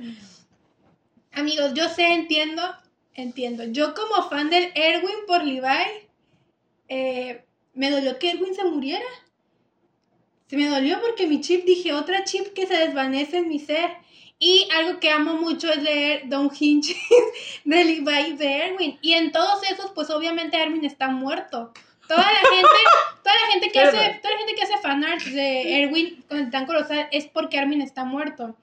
Speaker 2: Amigos, yo sé, entiendo, entiendo. Yo como fan del Erwin por Levi, eh, me dolió que Erwin se muriera. Se me dolió porque mi chip, dije, otra chip que se desvanece en mi ser. Y algo que amo mucho es leer Don Hinch de Levi de Erwin. Y en todos esos, pues obviamente Erwin está muerto. Toda la gente, toda la gente que
Speaker 1: Pero-
Speaker 2: hace, toda la gente que hace fanarts de Erwin con el tan colosal es porque Armin está muerto.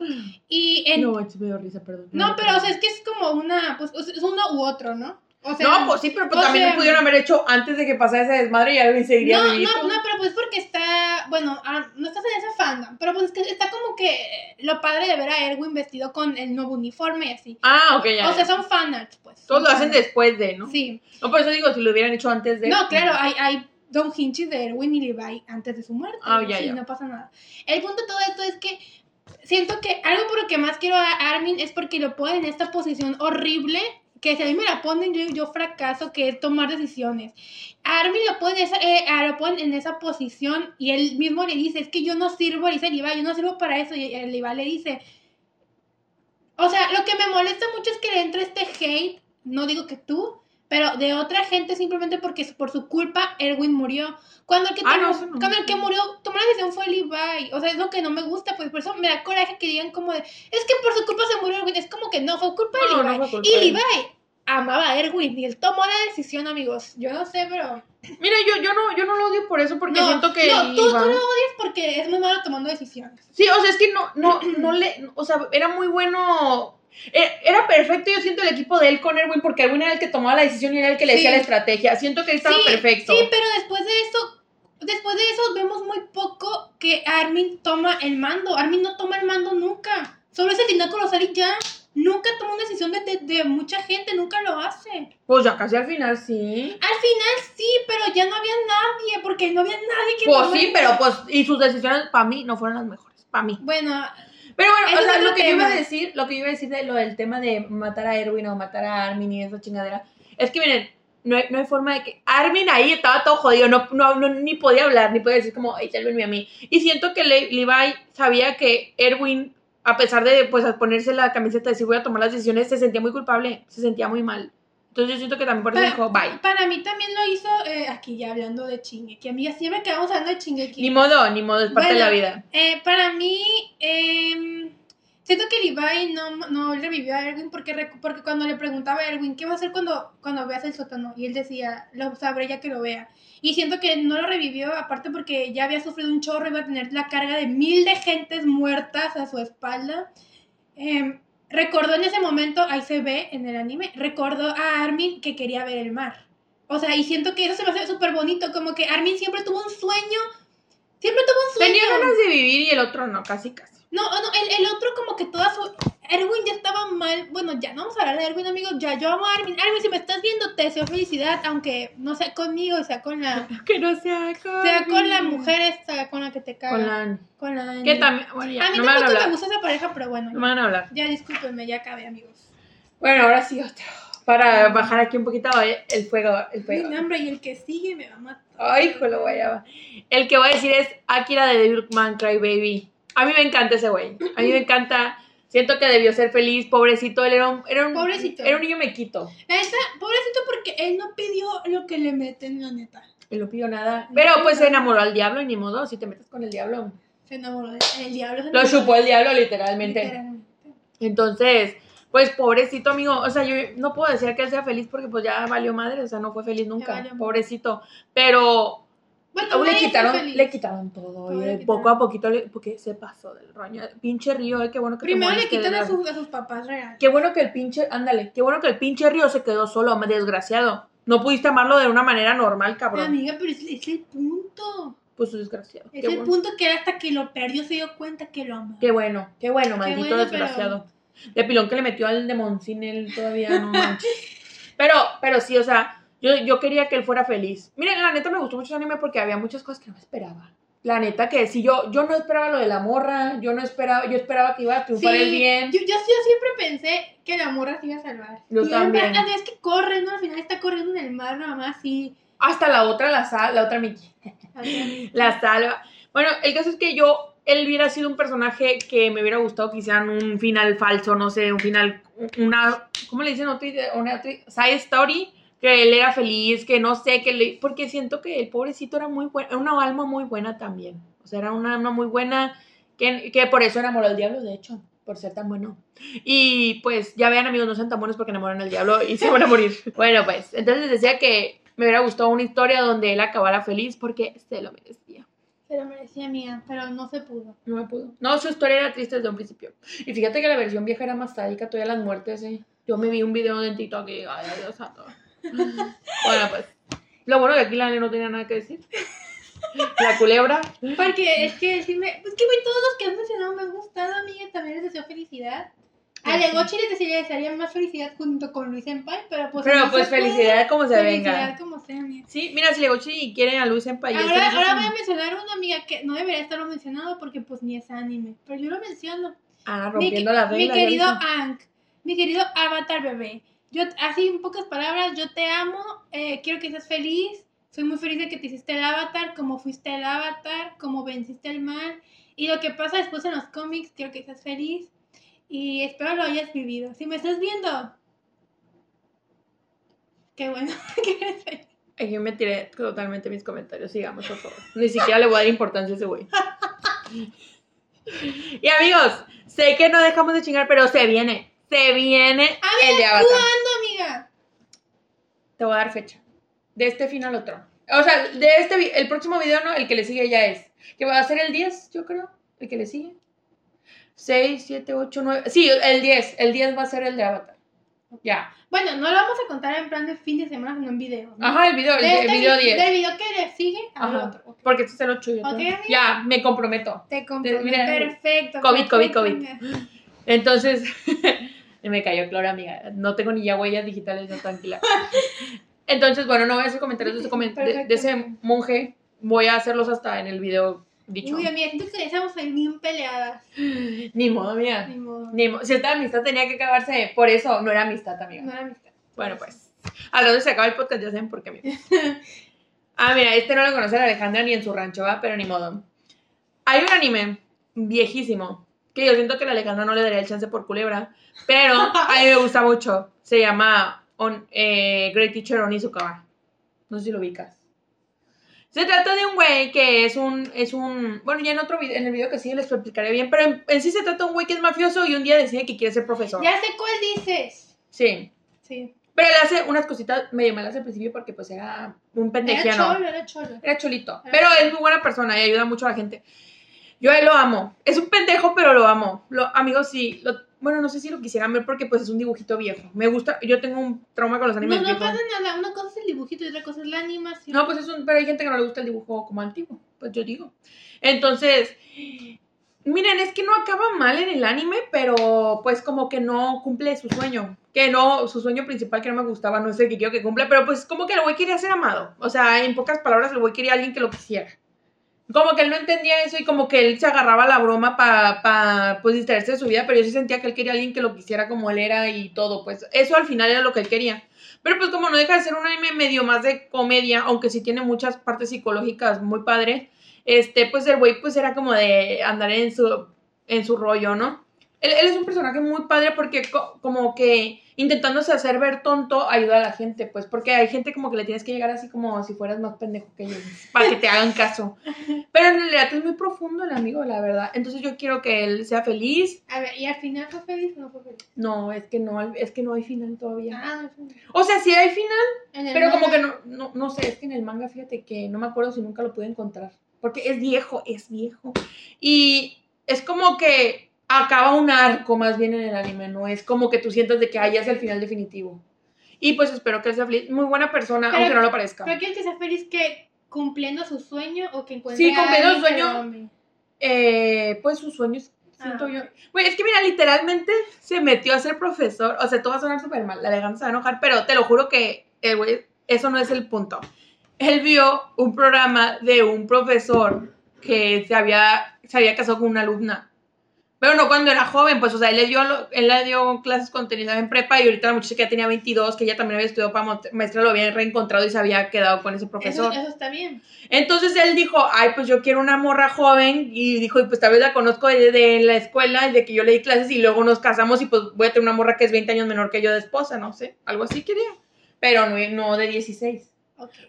Speaker 2: Y en, no,
Speaker 1: No, es dio risa, perdón.
Speaker 2: pero o sea, es que es como una, pues es uno u otro, ¿no? O sea,
Speaker 1: No, pues sí, pero pues también
Speaker 2: sea-
Speaker 1: lo pudieron haber hecho antes de que pasara ese desmadre y Armin seguiría
Speaker 2: no, no, no, pero pues porque está, bueno, ah, no estás en ese fandom, pero pues es que está como que lo padre de ver a Erwin vestido con el nuevo uniforme y así.
Speaker 1: Ah, ok, ya.
Speaker 2: O sea, son fanarts, pues.
Speaker 1: Todos lo hacen
Speaker 2: fanarts.
Speaker 1: después de, ¿no?
Speaker 2: Sí.
Speaker 1: No, por eso digo, si lo hubieran hecho antes de.
Speaker 2: No, claro, hay, hay Don Hinchis de Erwin y Levi antes de su muerte.
Speaker 1: Ah,
Speaker 2: ¿no?
Speaker 1: ya,
Speaker 2: Sí,
Speaker 1: ya.
Speaker 2: no pasa nada. El punto de todo esto es que siento que algo por lo que más quiero a Armin es porque lo ponen en esta posición horrible que si a mí me la ponen, yo, yo fracaso, que es tomar decisiones. A Armin lo pone, en esa, eh, a- lo pone en esa posición y él mismo le dice, es que yo no sirvo, le dice Levi, yo no sirvo para eso. Y el Levi le dice, o sea, lo que me molesta mucho es que le entra este hate, no digo que tú, pero de otra gente simplemente porque por su culpa Erwin murió. Cuando el que,
Speaker 1: Ah, no, no.
Speaker 2: cuando el que murió, tomó la decisión fue Levi. O sea, es lo que no me gusta, pues por eso me da coraje que digan como de, es que por su culpa se murió Erwin. Es como que no, fue culpa de
Speaker 1: No,
Speaker 2: Levi.
Speaker 1: no fue culpa
Speaker 2: y
Speaker 1: de.
Speaker 2: Levi amaba a Erwin y él tomó la decisión, amigos. Yo no sé, pero...
Speaker 1: Mira, yo, yo, no, yo no lo odio por eso, porque siento que.
Speaker 2: no, tú, tú
Speaker 1: iba-
Speaker 2: lo odias porque es muy malo tomando decisiones.
Speaker 1: Sí, o sea, es que no, no, no le. O sea, era muy bueno. E- Era perfecto, yo siento el equipo de él con Erwin, porque Erwin era el que tomaba la decisión y era el que le decía
Speaker 2: Sí.
Speaker 1: la estrategia. Siento que él estaba
Speaker 2: sí,
Speaker 1: perfecto.
Speaker 2: Sí, pero después de eso, después de eso vemos muy poco que Armin toma el mando. Armin no toma el mando nunca. Solo es el Dinah Colosal y ya. Nunca toma una decisión de, de- de mucha gente, nunca lo hace.
Speaker 1: Pues ya casi al final sí.
Speaker 2: Al final sí, pero ya no había nadie, porque no había nadie que
Speaker 1: Pues sí, pero pues. Y sus decisiones para mí no fueron las mejores. Para mí.
Speaker 2: Bueno,
Speaker 1: Pero bueno, o sea, lo que yo iba a decir, lo que yo iba a decir de lo del tema de matar a Erwin o matar a Armin y esa chingadera, es que miren, no hay, no hay forma de que Armin ahí estaba todo jodido, no, no, no- ni podía hablar, ni podía decir como, ay, sálvenme a mí. Y siento que Le- Levi sabía que Erwin, a pesar de pues ponerse la camiseta de si voy a tomar las decisiones, se sentía muy culpable, se sentía muy mal. Entonces yo siento que también por eso dijo, bye.
Speaker 2: para mí también lo hizo, eh, aquí ya hablando de Chingeki, amiga, siempre quedamos hablando de Chingeki.
Speaker 1: Ni modo, ni modo, es parte de la vida.
Speaker 2: Eh, para mí, em, siento que Levi no, no revivió a Erwin porque, porque cuando le preguntaba a Erwin, ¿qué va a hacer cuando, cuando veas el sótano? Y él decía, lo sabré ya que lo vea. Y siento que no lo revivió, aparte porque ya había sufrido un chorro, iba a tener la carga de mil de gentes muertas a su espalda. Em, recordó en ese momento, ahí se ve en el anime, recordó a Armin que quería ver el mar. O sea, y siento que eso se me hace súper bonito, como que Armin siempre tuvo un sueño, siempre tuvo un sueño.
Speaker 1: Tenía ganas de vivir y el otro no, casi casi.
Speaker 2: No, no, el, el otro como que toda su... Erwin ya estaba mal. Bueno, ya no vamos a hablar de Erwin, amigos. Ya, yo amo a Erwin. Erwin, si me estás viendo, te deseo felicidad, aunque no sea conmigo, sea con la...
Speaker 1: Que no sea con...
Speaker 2: Sea con la mujer esta, con la que te caga.
Speaker 1: Con la...
Speaker 2: Con la Annie.
Speaker 1: Que también, bueno, ya,
Speaker 2: a mí
Speaker 1: no me
Speaker 2: tampoco me
Speaker 1: hablar.
Speaker 2: gusta esa pareja, pero bueno.
Speaker 1: No me van a hablar.
Speaker 2: Ya, discúlpenme, ya acabé, amigos.
Speaker 1: Bueno, ahora sí otro. Para bajar aquí un poquito eh, el fuego. El fuego.
Speaker 2: Mi nombre y el que sigue me va a matar.
Speaker 1: Ay, hijo, lo guayaba. El que voy a decir es Akira de Devilman Cry Baby. A mí me encanta ese güey. A mí me encanta. Siento que debió ser feliz, pobrecito. Él era un, era un,
Speaker 2: Pobrecito.
Speaker 1: Era un niño mequito.
Speaker 2: La neta, pobrecito porque él no pidió lo que le meten, la neta.
Speaker 1: Él no pidió nada. Pero pues se enamoró al diablo y ni modo, si te metes con el diablo.
Speaker 2: Se enamoró de el diablo.
Speaker 1: Lo chupó el diablo literalmente.
Speaker 2: literalmente.
Speaker 1: Entonces, pues pobrecito amigo, o sea, yo no puedo decir que él sea feliz porque pues ya valió madre, o sea, no fue feliz nunca, pobrecito. Pero
Speaker 2: Bueno,
Speaker 1: le quitaron, le quitaron todo,
Speaker 2: Todo
Speaker 1: y
Speaker 2: le
Speaker 1: de
Speaker 2: quitaron.
Speaker 1: poco a poquito, le- porque se pasó del roño. Pinche Río, eh, qué bueno que
Speaker 2: Primero le quitan a sus, a sus papás reales.
Speaker 1: Qué bueno que el pinche, ándale, qué bueno que el pinche Río se quedó solo, desgraciado. No pudiste amarlo de una manera normal, cabrón.
Speaker 2: Amiga, pero es, es el punto.
Speaker 1: Pues desgraciado.
Speaker 2: Es
Speaker 1: Qué
Speaker 2: el
Speaker 1: bueno.
Speaker 2: punto que hasta que lo perdió se dio cuenta que lo amaba.
Speaker 1: Qué bueno, qué bueno, maldito
Speaker 2: bueno,
Speaker 1: desgraciado. De pilón que le metió al demoncín él todavía, no manches. Pero, pero sí, o sea, yo, yo quería que él fuera feliz. Miren, la neta me gustó mucho el anime porque había muchas cosas que no esperaba. La neta que si yo, yo no esperaba lo de la morra, yo no esperaba, yo esperaba que iba a triunfar el bien.
Speaker 2: Yo, yo, yo siempre pensé que la morra se iba a salvar.
Speaker 1: Yo también.
Speaker 2: ah, Es que corre, ¿no? Al final está corriendo en el mar nada más y...
Speaker 1: Hasta la otra, la sal, la otra Mickey. La salva. Bueno, el caso es que yo, él hubiera sido un personaje que me hubiera gustado que hicieran un final falso, no sé, un final, una, ¿cómo le dicen? Una side story, que él era feliz, que no sé, que le, porque siento que el pobrecito era muy bueno, era una alma muy buena también. O sea, era una alma muy buena, que, que por eso enamoró al diablo, de hecho, por ser tan bueno. Y pues, ya vean amigos, no sean tan buenos porque enamoran al diablo y se van a morir. bueno, pues, entonces decía que me hubiera gustado una historia donde él acabara feliz porque se lo merecía.
Speaker 2: Se lo merecía mía, pero no se pudo.
Speaker 1: No me pudo. No, su historia era triste desde un principio. Y fíjate que la versión vieja era más sádica, todavía las muertes, ¿eh? Yo me vi un video en TikTok y, ay, Dios santo. bueno, pues, lo bueno que aquí la no tenía nada que decir. La culebra.
Speaker 2: Porque es que sí me... Pues que güey, todos los que han mencionado me han gustado, amiga. También les deseo felicidad. A
Speaker 1: Sí.
Speaker 2: Legochi les desearía, más felicidad junto con Luis Senpai, pero pues...
Speaker 1: Pero pues
Speaker 2: puede.
Speaker 1: felicidad como se
Speaker 2: Felicidad
Speaker 1: venga.
Speaker 2: como sea, amiga.
Speaker 1: Sí, mira, si Legochi quiere a Luis en país.
Speaker 2: Ahora, ahora voy a mencionar una amiga que no debería estarlo mencionado porque pues ni es anime, pero yo lo menciono.
Speaker 1: Ah,
Speaker 2: Mi,
Speaker 1: rompiendo las
Speaker 2: mi
Speaker 1: reglas. ya
Speaker 2: querido. Ank, mi querido Avatar bebé. Yo, así en pocas palabras, yo te amo, eh, quiero que seas feliz, soy muy feliz de que te hiciste el avatar, como fuiste el avatar, como venciste el mal, y lo que pasa después en los cómics, quiero que seas feliz, y espero lo hayas vivido. Si me estás viendo, qué bueno que eres feliz.
Speaker 1: Ay, Yo me tiré totalmente mis comentarios, sigamos, por favor. Ni siquiera le voy a dar importancia a ese güey. Y amigos, sé que no dejamos de chingar, pero se viene, se viene el de Avatar.
Speaker 2: ¿Cuándo, amiga?
Speaker 1: Te voy a dar fecha. De este fin al otro. O sea, de este, el próximo video no, el que le sigue ya es. Que va a ser el 10, yo creo. El que le sigue. 6, 7, 8, 9. Sí, el 10. El 10 va a ser el de Avatar. Ya.
Speaker 2: Bueno, no lo vamos a contar en plan de fin de semana, sino en video. ¿no?
Speaker 1: Ajá, el video, el,
Speaker 2: este
Speaker 1: video
Speaker 2: vi-
Speaker 1: 10.
Speaker 2: Del video que le sigue al
Speaker 1: Ajá.
Speaker 2: otro. ok.
Speaker 1: Porque este es el 8 y otro.
Speaker 2: Ok, amiga.
Speaker 1: Ya, me comprometo.
Speaker 2: Te comprometo.
Speaker 1: mira,
Speaker 2: Perfecto.
Speaker 1: COVID, COVID, COVID.
Speaker 2: amiga.
Speaker 1: Entonces, me cayó cloro, amiga. No tengo ni ya huellas digitales, no tranquila. Entonces, bueno, no voy a hacer comentarios de ese, comen- de- de ese
Speaker 2: Perfecto.
Speaker 1: monje. Voy a hacerlos hasta en el video dicho.
Speaker 2: Uy, amiga, siento que estamos ahí bien peleadas.
Speaker 1: Ni modo, amiga.
Speaker 2: Ni modo.
Speaker 1: Ni mo- si esta amistad tenía que acabarse, por eso no era amistad, amiga.
Speaker 2: No era amistad.
Speaker 1: Bueno, pues. A donde se acaba el podcast, ya saben por qué, amiga. Ah, mira, este no lo conoce la Alejandra ni en su rancho, va, pero ni modo. Hay un anime viejísimo que yo siento que la Alejandra no le daría el chance por culebra, pero a mí me gusta mucho. Se llama On- eh, Great Teacher Onizuka. No sé si lo ubicas. Se trata de un güey que es un, es un, bueno, ya en otro video, en el video que sigue les explicaré bien, pero en, en sí se trata de un güey que es mafioso y un día decide que quiere ser profesor.
Speaker 2: Ya sé cuál dices.
Speaker 1: Sí.
Speaker 2: Sí.
Speaker 1: Pero él hace unas cositas medio malas al principio porque pues era un
Speaker 2: Era
Speaker 1: pendejiano.
Speaker 2: cholo, era cholo.
Speaker 1: Era cholito.
Speaker 2: Era
Speaker 1: Pero
Speaker 2: cholo.
Speaker 1: es muy buena persona y ayuda mucho a la gente. Yo a él lo amo. Es un pendejo, pero lo amo. Lo, amigos, sí. lo- bueno, no sé si lo quisieran ver porque pues es un dibujito viejo. Me gusta. Yo tengo un trauma con los
Speaker 2: No,
Speaker 1: animes
Speaker 2: no
Speaker 1: viejos.
Speaker 2: pasa nada. Una cosa es el dibujito y otra cosa es la animación.
Speaker 1: No, pues es un. Pero hay gente que no le gusta el dibujo como antiguo. Pues yo digo. Entonces. Miren, es que no acaba mal en el anime, pero pues como que no cumple su sueño. Que no, su sueño principal que no me gustaba, no es el que quiero que cumpla, pero pues como que el güey quería ser amado. O sea, en pocas palabras, el güey quería a alguien que lo quisiera. Como que él no entendía eso y como que él se agarraba la broma para pa, pues distraerse de su vida, pero yo sí sentía que él quería a alguien que lo quisiera como él era y todo. Pues eso al final era lo que él quería. Pero pues como no deja de ser un anime medio más de comedia, aunque sí tiene muchas partes psicológicas muy padres, este, pues el güey pues era como de andar en su, en su rollo, ¿no? Él, es un personaje muy padre porque co- como que intentándose hacer ver tonto ayuda a la gente, pues porque hay gente como que le tienes que llegar así como si fueras más pendejo que ellos, para que te hagan caso. Pero en realidad es muy profundo el amigo, la verdad. Entonces yo quiero que él sea feliz.
Speaker 2: A ver, ¿y al final fue feliz o no fue feliz?
Speaker 1: No, es que no, es que no hay final todavía.
Speaker 2: Ah, no fue
Speaker 1: O sea, sí hay final, pero como que no, no, no sé, es que en el manga, fíjate que no me acuerdo si nunca lo pude encontrar. Porque es viejo, es viejo. Y es como que acaba un arco más bien en el anime, no es como que tú sientas de que ah, ya es el final definitivo. Y pues espero que él sea feliz. Muy buena persona,
Speaker 2: Pero-
Speaker 1: aunque no lo parezca.
Speaker 2: ¿Pero quieres que sea feliz que cumpliendo su sueño o que encuentre
Speaker 1: Sí, cumpliendo su sueño. Eh, pues sus sueños, siento
Speaker 2: Ah.
Speaker 1: yo. Güey, es que mira, literalmente se metió a ser profesor. O sea, esto va a sonar súper mal, la Alejandra se va a enojar, pero te lo juro que, eh, güey, eso no es el punto. Él vio un programa de un profesor que se había, se había casado con una alumna. Pero no cuando era joven, pues, o sea, él le dio, él le dio clases contenidas en prepa y ahorita la muchacha que ya tenía 22, que ella también había estudiado para maestra, lo había reencontrado y se había quedado con ese profesor.
Speaker 2: Eso, eso está bien.
Speaker 1: Entonces él dijo, ay, pues yo quiero una morra joven y dijo, y pues tal vez la conozco de, de la escuela, de que yo le di clases y luego nos casamos y pues voy a tener una morra que es 20 años menor que yo de esposa, no sé, algo así quería, pero no, no de 16.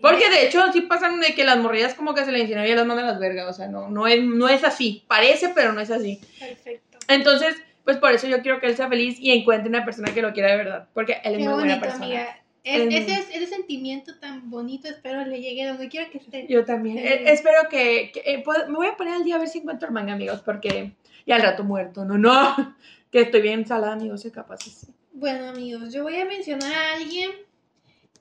Speaker 1: Porque de hecho sí pasan de que las morrillas como que se le insinúan y las mandan a las vergas, o sea, no, no, es, no es así, parece, pero no es así.
Speaker 2: Perfecto.
Speaker 1: Entonces, pues por eso yo quiero que él sea feliz y encuentre una persona que lo quiera de verdad, porque él es
Speaker 2: Qué
Speaker 1: muy buena persona.
Speaker 2: amiga. Es-
Speaker 1: Es
Speaker 2: ese, es- ese sentimiento tan bonito, espero le llegue donde quiera que esté.
Speaker 1: Yo también.
Speaker 2: Sí.
Speaker 1: Eh, espero que, que, eh, me voy a poner al día a ver si encuentro el manga, amigos, porque ya al rato muerto, no, no, que estoy bien salada, amigos, soy capaz. sí.
Speaker 2: Bueno, amigos, yo voy a mencionar a alguien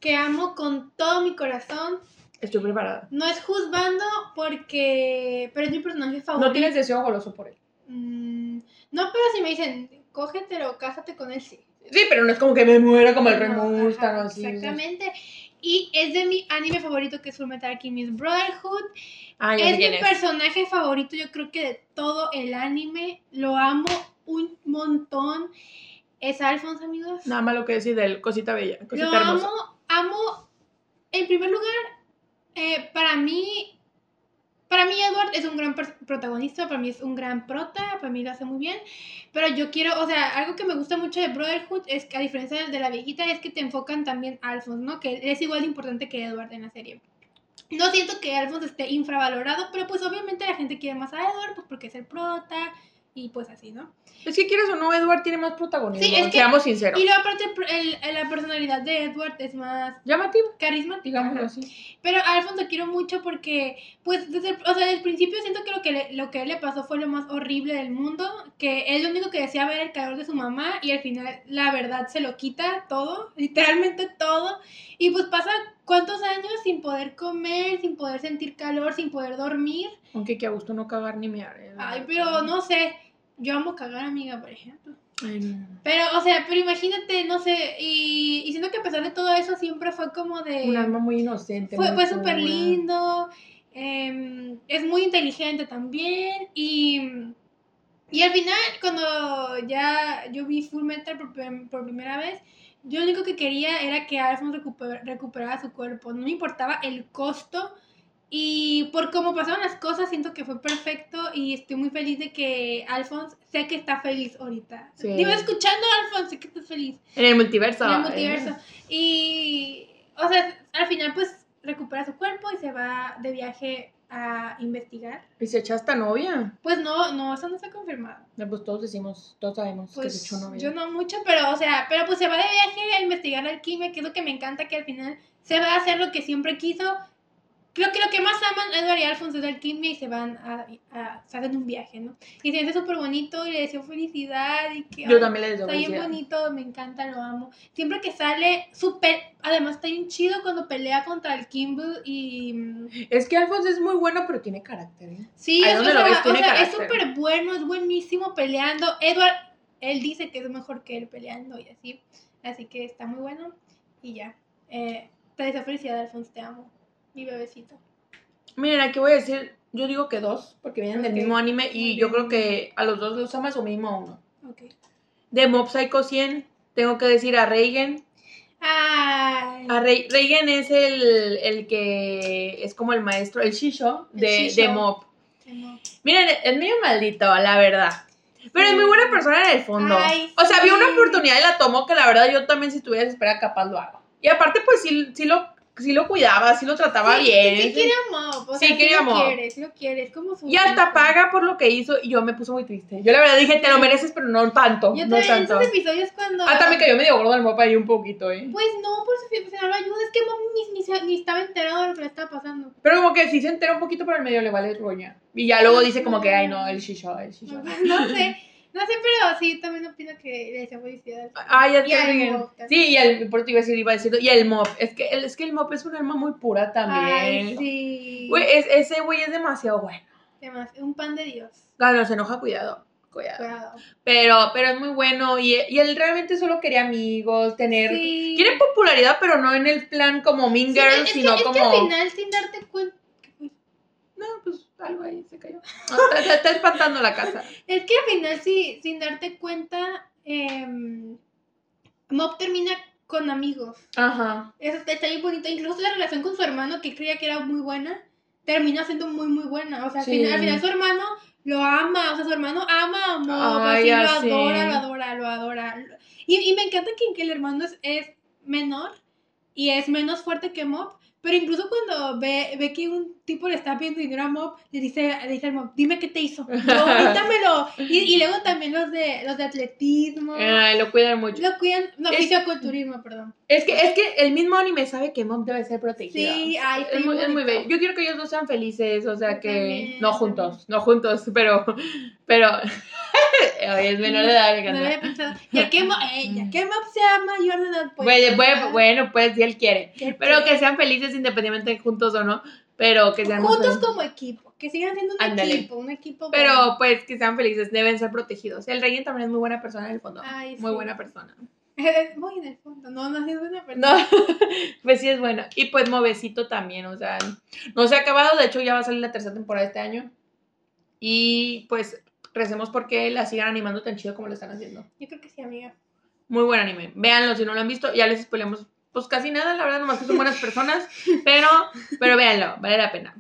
Speaker 2: que amo con todo mi corazón.
Speaker 1: Estoy preparada.
Speaker 2: No es juzgando porque... Pero es mi personaje favorito.
Speaker 1: No tienes deseo goloso por él.
Speaker 2: Mm, no, pero si me dicen, cógetelo, cásate con él, sí.
Speaker 1: Sí, pero no es como que me muera como el Rey
Speaker 2: No,
Speaker 1: Mustang,
Speaker 2: ajá,
Speaker 1: así.
Speaker 2: Exactamente. Y es de mi anime favorito que es Fullmetal Alchemist Brotherhood.
Speaker 1: Ah,
Speaker 2: Es mi personaje favorito, yo creo que de todo el anime. Lo amo un montón. es Alphonse, amigos.
Speaker 1: Nada más lo que decir del cosita bella, cosita
Speaker 2: Lo
Speaker 1: hermosa.
Speaker 2: amo, amo. En primer lugar, eh, para mí, para mí Edward es un gran protagonista, para mí es un gran prota, para mí lo hace muy bien. Pero yo quiero, o sea, algo que me gusta mucho de Brotherhood es que a diferencia de la viejita es que te enfocan también a Alphonse, ¿no? Que es igual de importante que Edward en la serie. No siento que Alphonse esté infravalorado, pero pues obviamente la gente quiere más a Edward, pues porque es el prota y pues así, ¿no?
Speaker 1: Es que quieres o no, Edward tiene más protagonismo.
Speaker 2: Sí, es que-
Speaker 1: Seamos sinceros.
Speaker 2: Y luego aparte el- el- la personalidad de Edward es más
Speaker 1: Llamativo,
Speaker 2: carismática.
Speaker 1: digámoslo así.
Speaker 2: Pero a Alfonso quiero mucho porque, pues, desde el, o sea, desde el principio siento que lo que, le, lo que a él le pasó fue lo más horrible del mundo, que él lo único que decía ver el calor de su mamá y al final la verdad se lo quita todo, literalmente todo, y pues pasa cuántos años sin poder comer, sin poder sentir calor, sin poder dormir.
Speaker 1: Aunque que a gusto no cagar ni mear. eh,
Speaker 2: Ay, pero no sé, yo amo cagar, amiga, por ejemplo.
Speaker 1: Ay, no.
Speaker 2: Pero, o sea, pero imagínate, no sé, y, y siento que a pesar de todo eso siempre fue como de...
Speaker 1: Un alma muy inocente.
Speaker 2: Fue, fue súper lindo, em, es muy inteligente también y, y al final cuando ya yo vi Full Metal por, por primera vez, yo lo único que quería era que Alphonse recuper- recuperara su cuerpo, no me importaba el costo y por cómo pasaron las cosas siento que fue perfecto y estoy muy feliz de que Alphonse sé que está feliz ahorita.
Speaker 1: Sí.
Speaker 2: Iba escuchando Alphonse, sé que estás feliz
Speaker 1: En el multiverso.
Speaker 2: en el
Speaker 1: eh.
Speaker 2: multiverso. Y, o sea, al final pues recupera su cuerpo y se va de viaje a investigar.
Speaker 1: Y se echa hasta novia.
Speaker 2: Pues no, no, eso no está confirmado.
Speaker 1: Pues todos decimos, todos sabemos que se
Speaker 2: Pues
Speaker 1: echó novia.
Speaker 2: yo no mucho, pero, o sea, pero pues se va de viaje a investigar la alquimia, que es lo que me encanta, que al final se va a hacer lo que siempre quiso. Creo que lo que más aman Edward y Alfonso es la alquimia y se van a, hacen un viaje, ¿no? Y se siente súper bonito y le deseo felicidad y que...
Speaker 1: Yo
Speaker 2: ay,
Speaker 1: también le deseo
Speaker 2: Está bien bonito, me encanta, lo amo. Siempre que sale, súper. Además, está bien chido cuando pelea contra el Kimball y. mm,
Speaker 1: Es que Alfonso es muy bueno, pero tiene carácter. ¿eh?
Speaker 2: Sí, es, o sea,
Speaker 1: ves,
Speaker 2: o sea, es súper bueno, es buenísimo peleando. Edward, él dice que es mejor que él peleando y así. Así que está muy bueno. Y ya. Eh, te deseo felicidad, Alfonso, te amo. Mi bebecito.
Speaker 1: Miren, aquí voy a decir, yo digo que dos, porque vienen del mismo anime y yo creo que a los dos los amas o mínimo a uno.
Speaker 2: Ok.
Speaker 1: De Mob Psycho 100, tengo que decir a Reigen.
Speaker 2: Ay.
Speaker 1: A Rei- Reigen es el, el que es como el maestro, el Shisho
Speaker 2: El
Speaker 1: de,
Speaker 2: Shisho.
Speaker 1: de Mob. Miren, es medio maldito, la verdad. Pero es muy buena persona en el fondo.
Speaker 2: Ay,
Speaker 1: o sea, vio una
Speaker 2: sí.
Speaker 1: oportunidad y la tomó que la verdad yo también si tuviera espera capaz lo hago. Y aparte pues sí, sí, lo, sí lo cuidaba, sí lo trataba
Speaker 2: Sí,
Speaker 1: bien.
Speaker 2: Sí, quiere amor. O
Speaker 1: Sí,
Speaker 2: sea,
Speaker 1: quiere
Speaker 2: lo
Speaker 1: amor.
Speaker 2: quiere, sí lo quiere. Es como su.
Speaker 1: Y hasta
Speaker 2: hijo.
Speaker 1: paga por lo que hizo y yo me puse muy triste. Yo la verdad dije, te lo mereces, pero no tanto.
Speaker 2: Yo
Speaker 1: no
Speaker 2: también en
Speaker 1: tanto.
Speaker 2: esos episodios cuando.
Speaker 1: Hasta me cayó medio gordo el mopa ahí un poquito, ¿eh?
Speaker 2: Pues no, por su final lo ayuda. Es que Mom ni, ni, estaba enterado de lo que le estaba pasando.
Speaker 1: Pero como que sí se entera un poquito, pero el medio le vale roña. Y ya luego dice como que, ay no, el shisho, el shisho.
Speaker 2: No sé. No sé, pero sí, también opino que le deseo felicidad.
Speaker 1: Ay, ya
Speaker 2: Y al
Speaker 1: bien. Sí, y el, por eso iba a decir, iba a decir, y el mop. Es que el, es que el mop es un alma muy pura también.
Speaker 2: Ay, sí.
Speaker 1: Güey, es- ese güey es demasiado bueno.
Speaker 2: Además, un pan de Dios.
Speaker 1: Cuando se enoja, cuidado. Cuidado.
Speaker 2: Cuidado.
Speaker 1: Pero, pero es muy bueno. Y, y él realmente solo quería amigos, tener.
Speaker 2: Sí.
Speaker 1: Quiere popularidad, pero no en el plan como Mean
Speaker 2: Sí,
Speaker 1: Girl,
Speaker 2: es, que,
Speaker 1: sino
Speaker 2: es
Speaker 1: como.
Speaker 2: que al final, sin darte cuenta.
Speaker 1: Algo ahí se cayó. No, está, está- está espantando la casa.
Speaker 2: Es que al final, sí, sin darte cuenta, em, Mob termina con amigos.
Speaker 1: Ajá.
Speaker 2: Eso está, está bien bonito. Incluso la relación con su hermano, que creía que era muy buena, termina siendo muy, muy buena. O sea, al, final, al final su hermano lo ama. O sea, su hermano ama a Mob.
Speaker 1: Ay,
Speaker 2: así, lo adora, lo adora, lo adora. Y, y me encanta que, que el hermano es, es menor y es menos fuerte que Mob. Pero incluso cuando ve, ve que un tipo le está pidiendo dinero a Mob, le dice, le dice al Mob, dime qué te hizo. Cuéntamelo. Y, y luego también los de, los de atletismo.
Speaker 1: Ay, lo cuidan mucho.
Speaker 2: Lo cuidan, no,
Speaker 1: Es-
Speaker 2: fisioculturismo, perdón.
Speaker 1: Es que, es que el mismo anime sabe que Mom debe ser protegida.
Speaker 2: Sí, ay,
Speaker 1: es muy, es muy bello. Yo quiero que ellos dos sean felices, o sea que
Speaker 2: también,
Speaker 1: no juntos, no juntos, pero pero Oye, es menor de edad,
Speaker 2: No había pensado. Ya que, eh, ya que Mob sea mayor de edad, pues.
Speaker 1: Bueno, bueno,
Speaker 2: ajá.
Speaker 1: bueno, pues si él quiere,
Speaker 2: ¿Qué
Speaker 1: pero que sean felices independientemente de juntos o no, pero que sean
Speaker 2: Juntos
Speaker 1: felices.
Speaker 2: como equipo. Que sigan siendo un
Speaker 1: Ándale.
Speaker 2: equipo, un equipo.
Speaker 1: Pero
Speaker 2: bueno.
Speaker 1: pues que sean felices, deben ser protegidos. El rey también es muy buena persona en el fondo.
Speaker 2: Ay,
Speaker 1: muy
Speaker 2: sí.
Speaker 1: buena persona.
Speaker 2: Muy en el fondo. No, no es buena persona.
Speaker 1: No, pues sí es bueno. Y pues Movecito también, o sea, no se ha acabado, de hecho ya va a salir la tercera temporada este año. Y pues recemos porque la sigan animando tan chido como lo están haciendo.
Speaker 2: Yo creo que sí, amiga.
Speaker 1: Muy buen anime. Véanlo si no lo han visto. Ya les spoilemos pues casi nada, la verdad, nomás que son buenas personas. Pero, pero véanlo, vale la pena.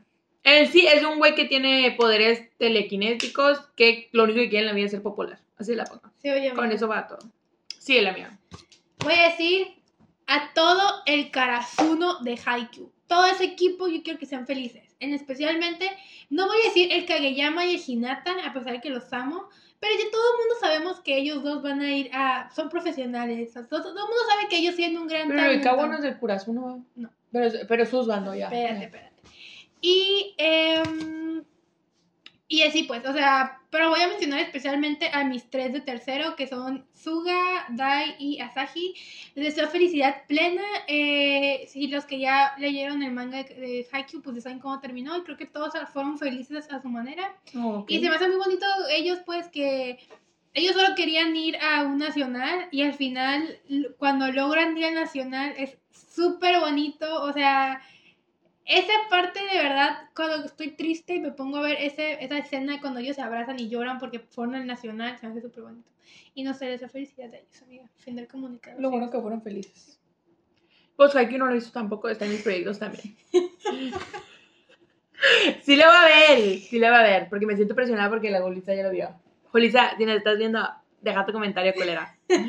Speaker 1: En sí es un güey que tiene poderes telequinéticos que lo único que quiere en la vida es ser popular. Así la pongo.
Speaker 2: Sí, oye,
Speaker 1: Con
Speaker 2: amiga.
Speaker 1: eso va todo. Sí, la mía.
Speaker 2: Voy a decir a todo el Karasuno de Haikyuu. Todo ese equipo yo quiero que sean felices. En especialmente, no voy a decir el Kageyama y el Hinata, a pesar de que los amo, pero ya todo el mundo sabemos que ellos dos van a ir a... son profesionales. Todo, todo el mundo sabe que ellos tienen un gran
Speaker 1: Pero el cabo no es del Kurasuno, ¿va?
Speaker 2: No.
Speaker 1: Pero, pero sus bando ya.
Speaker 2: Espérate, espérate. Y, em, y así pues, o sea, pero voy a mencionar especialmente a mis tres de tercero, que son Suga, Dai y Asahi. Les deseo felicidad plena. Eh, si los que ya leyeron el manga de, Haikyuu, pues ya saben cómo terminó. Y creo que todos fueron felices a su manera.
Speaker 1: Oh, ok.
Speaker 2: Y se me hace muy bonito ellos, pues, que ellos solo querían ir a un nacional y al final, cuando logran ir al nacional, es súper bonito. O sea, esa parte de verdad, cuando estoy triste y me pongo a ver ese, esa escena cuando ellos se abrazan y lloran porque fueron al nacional, se me hace súper bonito. Y no sé, esa felicidad de ellos, amiga. Fin del comunicado.
Speaker 1: Lo bueno que fueron felices. Pues Haikyuu no lo hizo tampoco, está en mis proyectos también. sí lo va a ver, sí lo va a ver, porque me siento presionada porque la Julisa ya lo vio. Julisa, si nos estás viendo, deja tu comentario, colera. Bueno,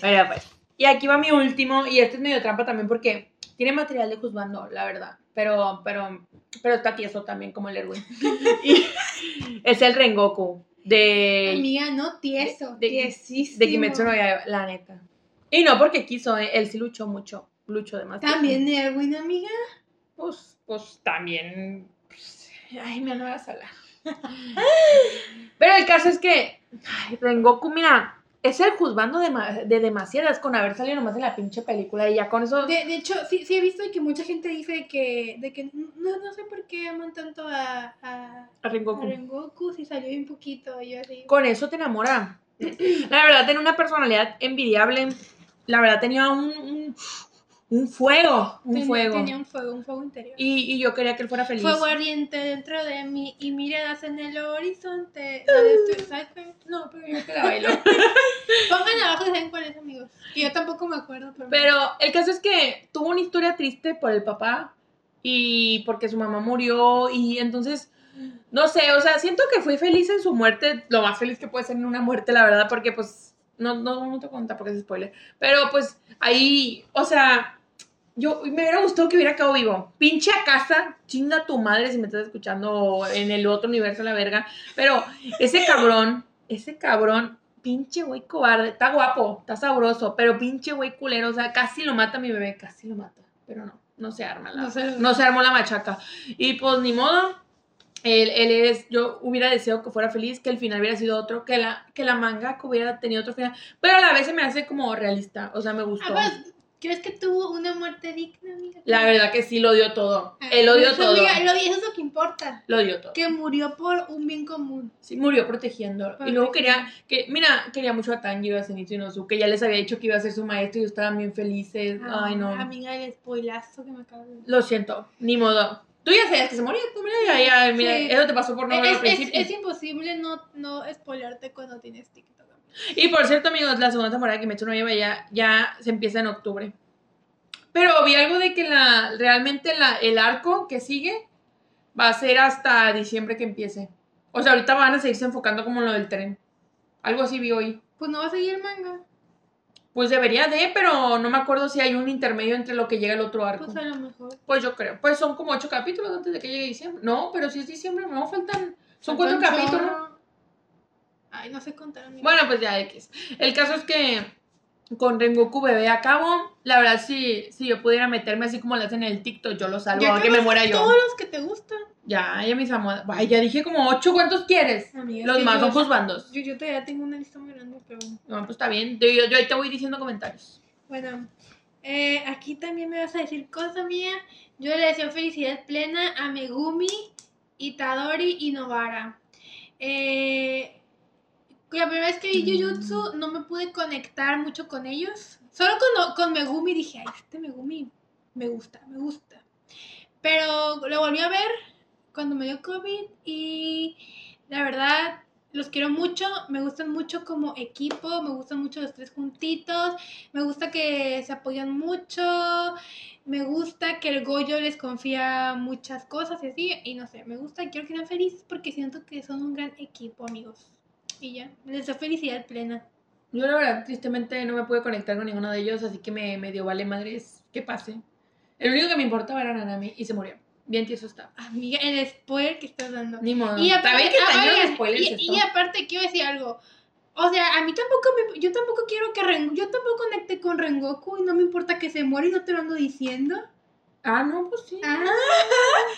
Speaker 1: pues. Y aquí va mi último, y este es medio trampa también porque tiene material de juzgando, la verdad. Pero, pero, pero está tieso también como el Erwin. Y es el Rengoku de
Speaker 2: Amiga, no tieso,
Speaker 1: de-
Speaker 2: tiesísimo.
Speaker 1: de Kimetsu no Yaiba, la neta. Y no porque quiso, eh, él sí luchó mucho, luchó demasiado.
Speaker 2: También Erwin, amiga.
Speaker 1: Pues, pues también. pues, ay, me no voy a hablar. Pero el caso es que. Ay, Rengoku, mira, es el juzgando de, de demasiadas con haber salido nomás en la pinche película y ya con eso.
Speaker 2: De, de hecho, sí, sí he visto que mucha gente dice que, de que no, no sé por qué aman tanto a, a,
Speaker 1: a
Speaker 2: a
Speaker 1: Rengoku.
Speaker 2: Rengoku si salió bien poquito. y Yo así.
Speaker 1: Con eso te enamora. La verdad, tenía una personalidad envidiable. La verdad, tenía un, un, un fuego. Un
Speaker 2: tenía,
Speaker 1: fuego.
Speaker 2: tenía un fuego, un fuego interior.
Speaker 1: Y, y yo quería que él fuera feliz.
Speaker 2: Fuego ardiente dentro de mí y miradas en el horizonte. De este-.
Speaker 1: No, pero yo te la bailo.
Speaker 2: Pongan abajo saben cuál es, amigos. Que yo tampoco me acuerdo. Pero,
Speaker 1: Pero el caso es que tuvo una historia triste por el papá y porque su mamá murió y entonces, no sé, o sea, siento que fui feliz en su muerte, lo más feliz que puede ser en una muerte, la verdad, porque pues, no, no, no te cuenta porque es spoiler, pero pues ahí, o sea, yo me hubiera gustado que hubiera quedado vivo. Pinche a casa, chinga tu madre si me estás escuchando en el otro universo, la verga, pero ese cabrón, ese cabrón pinche güey cobarde, está guapo, está sabroso, pero pinche güey culero, o sea, casi lo mata mi bebé, casi lo mata, pero no, no se arma la,
Speaker 2: No se-
Speaker 1: no se armó la machaca. Y pues ni modo, él, él es, yo hubiera deseado que fuera feliz, que el final hubiera sido otro, que la, que la manga que hubiera tenido otro final, pero a la vez se me hace como realista, o sea, me gustó.
Speaker 2: Ah, pues, ¿Crees que tuvo una muerte digna, amiga?
Speaker 1: La verdad que sí lo dio todo,
Speaker 2: Ah,
Speaker 1: él lo dio
Speaker 2: eso,
Speaker 1: todo,
Speaker 2: amiga, lo, eso es lo que importa.
Speaker 1: lo dio todo.
Speaker 2: Que murió por un bien común.
Speaker 1: Sí, murió protegiendo. Y luego quería, que, mira, quería mucho a Tanjiro, a Zenitsu y Nozuke, ya les había dicho que iba a ser su maestro y estaban bien felices.
Speaker 2: Ah,
Speaker 1: Ay, no.
Speaker 2: Amiga, el spoilazo que me acabo de
Speaker 1: Lo siento, ni modo. Tú ya sabías que se moría, tú mira, ya, ya, mira,
Speaker 2: Sí.
Speaker 1: eso te pasó por no verlo al
Speaker 2: es,
Speaker 1: principio.
Speaker 2: es imposible no, no spoilearte cuando tienes TikTok.
Speaker 1: Y por cierto, amigos, la segunda temporada de Kimetsu no Yaiba ya, ya se empieza en octubre. Pero vi algo de que la, realmente la, el arco que sigue va a ser hasta diciembre que empiece. O sea, ahorita van a seguirse enfocando como en lo del tren. Algo así vi hoy.
Speaker 2: Pues no va a seguir el manga.
Speaker 1: Pues debería de, pero no me acuerdo si hay un intermedio entre lo que llega el otro arco.
Speaker 2: Pues a lo mejor.
Speaker 1: Pues yo creo. Pues son como ocho capítulos antes de que llegue diciembre. No, pero si es diciembre, no, faltan. Son cuatro capítulos.
Speaker 2: Ay, no sé contar, amiga.
Speaker 1: Bueno, pues ya X. El caso es que con Rengoku bebé a cabo, la verdad, si, si yo pudiera meterme así como lo hacen en el TikTok, yo lo salvo,
Speaker 2: Ya
Speaker 1: aunque me muera yo.
Speaker 2: Todos los que te gustan.
Speaker 1: Ya, ya mis amores. Ay, ya dije como ocho, ¿cuántos quieres?
Speaker 2: Amiga,
Speaker 1: Los
Speaker 2: que
Speaker 1: más son juzbandos.
Speaker 2: Yo, yo todavía tengo una lista muy grande, pero bueno.
Speaker 1: No, pues está bien. Yo, yo, yo ahí te voy diciendo comentarios.
Speaker 2: Bueno, eh, aquí también me vas a decir cosa mía. Yo le deseo felicidad plena a Megumi, Itadori y Novara. Eh, la primera vez que vi Jujutsu no me pude conectar mucho con ellos. Solo con, con Megumi dije, ay, este Megumi me gusta, me gusta. Pero lo volví a ver cuando me dio COVID y la verdad los quiero mucho, me gustan mucho como equipo, me gustan mucho los tres juntitos, me gusta que se apoyan mucho, me gusta que el Goyo les confía muchas cosas y así, y no sé, me gusta, quiero que sean felices porque siento que son un gran equipo, amigos. Y ya, les deseo felicidad plena.
Speaker 1: Yo la verdad, tristemente no me pude conectar con ninguno de ellos, así que me, me dio vale madres que pase. El único que me importaba era Nanami y se murió. Bien tieso está.
Speaker 2: Amiga, el spoiler que estás dando.
Speaker 1: Ni modo.
Speaker 2: Y aparte,
Speaker 1: que
Speaker 2: ah, oigan,
Speaker 1: spoilers
Speaker 2: y,
Speaker 1: esto.
Speaker 2: y aparte quiero decir algo. O sea, a mí tampoco me, yo tampoco quiero que Ren, yo tampoco conecté con Rengoku y no me importa que se muera y no te lo ando diciendo.
Speaker 1: Ah, no, pues sí.
Speaker 2: Ah,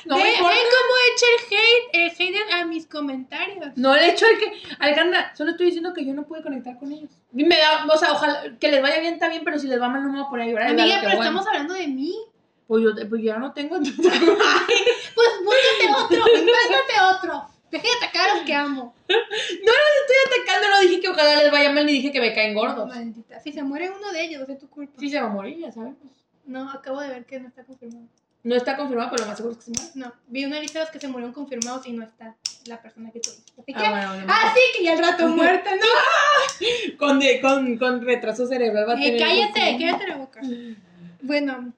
Speaker 1: no
Speaker 2: cómo echa el hate, el hate a mis comentarios.
Speaker 1: No le echo el que. Alejandra, solo estoy diciendo que yo no pude conectar con ellos. Me da, o sea, ojalá que les vaya bien, está bien, pero si les va mal, no me voy a poner a llorar.
Speaker 2: Amiga, pero
Speaker 1: bueno.
Speaker 2: estamos hablando de mí.
Speaker 1: Pues yo, pues yo ya no tengo.
Speaker 2: Pues búscate otro, invéntate otro. Deje de atacar a los que amo.
Speaker 1: estoy atacando, no dije que ojalá les vaya mal, ni dije que me caen gordos.
Speaker 2: Maldita. Si se muere uno de ellos, es tu culpa.
Speaker 1: Sí se va a morir, ya sabemos.
Speaker 2: No, acabo de ver que no está confirmado.
Speaker 1: No está confirmado, pero lo más seguro es que se muere.
Speaker 2: No, vi una lista de los que se murieron confirmados y no está la persona que tú. Así que,
Speaker 1: Ah, bueno, bueno.
Speaker 2: ah, sí, que ya el rato muerta, ¿no?
Speaker 1: Con, de, con, con retraso cerebral va a
Speaker 2: Eh,
Speaker 1: tener.
Speaker 2: cállate, cállate la boca. Bueno,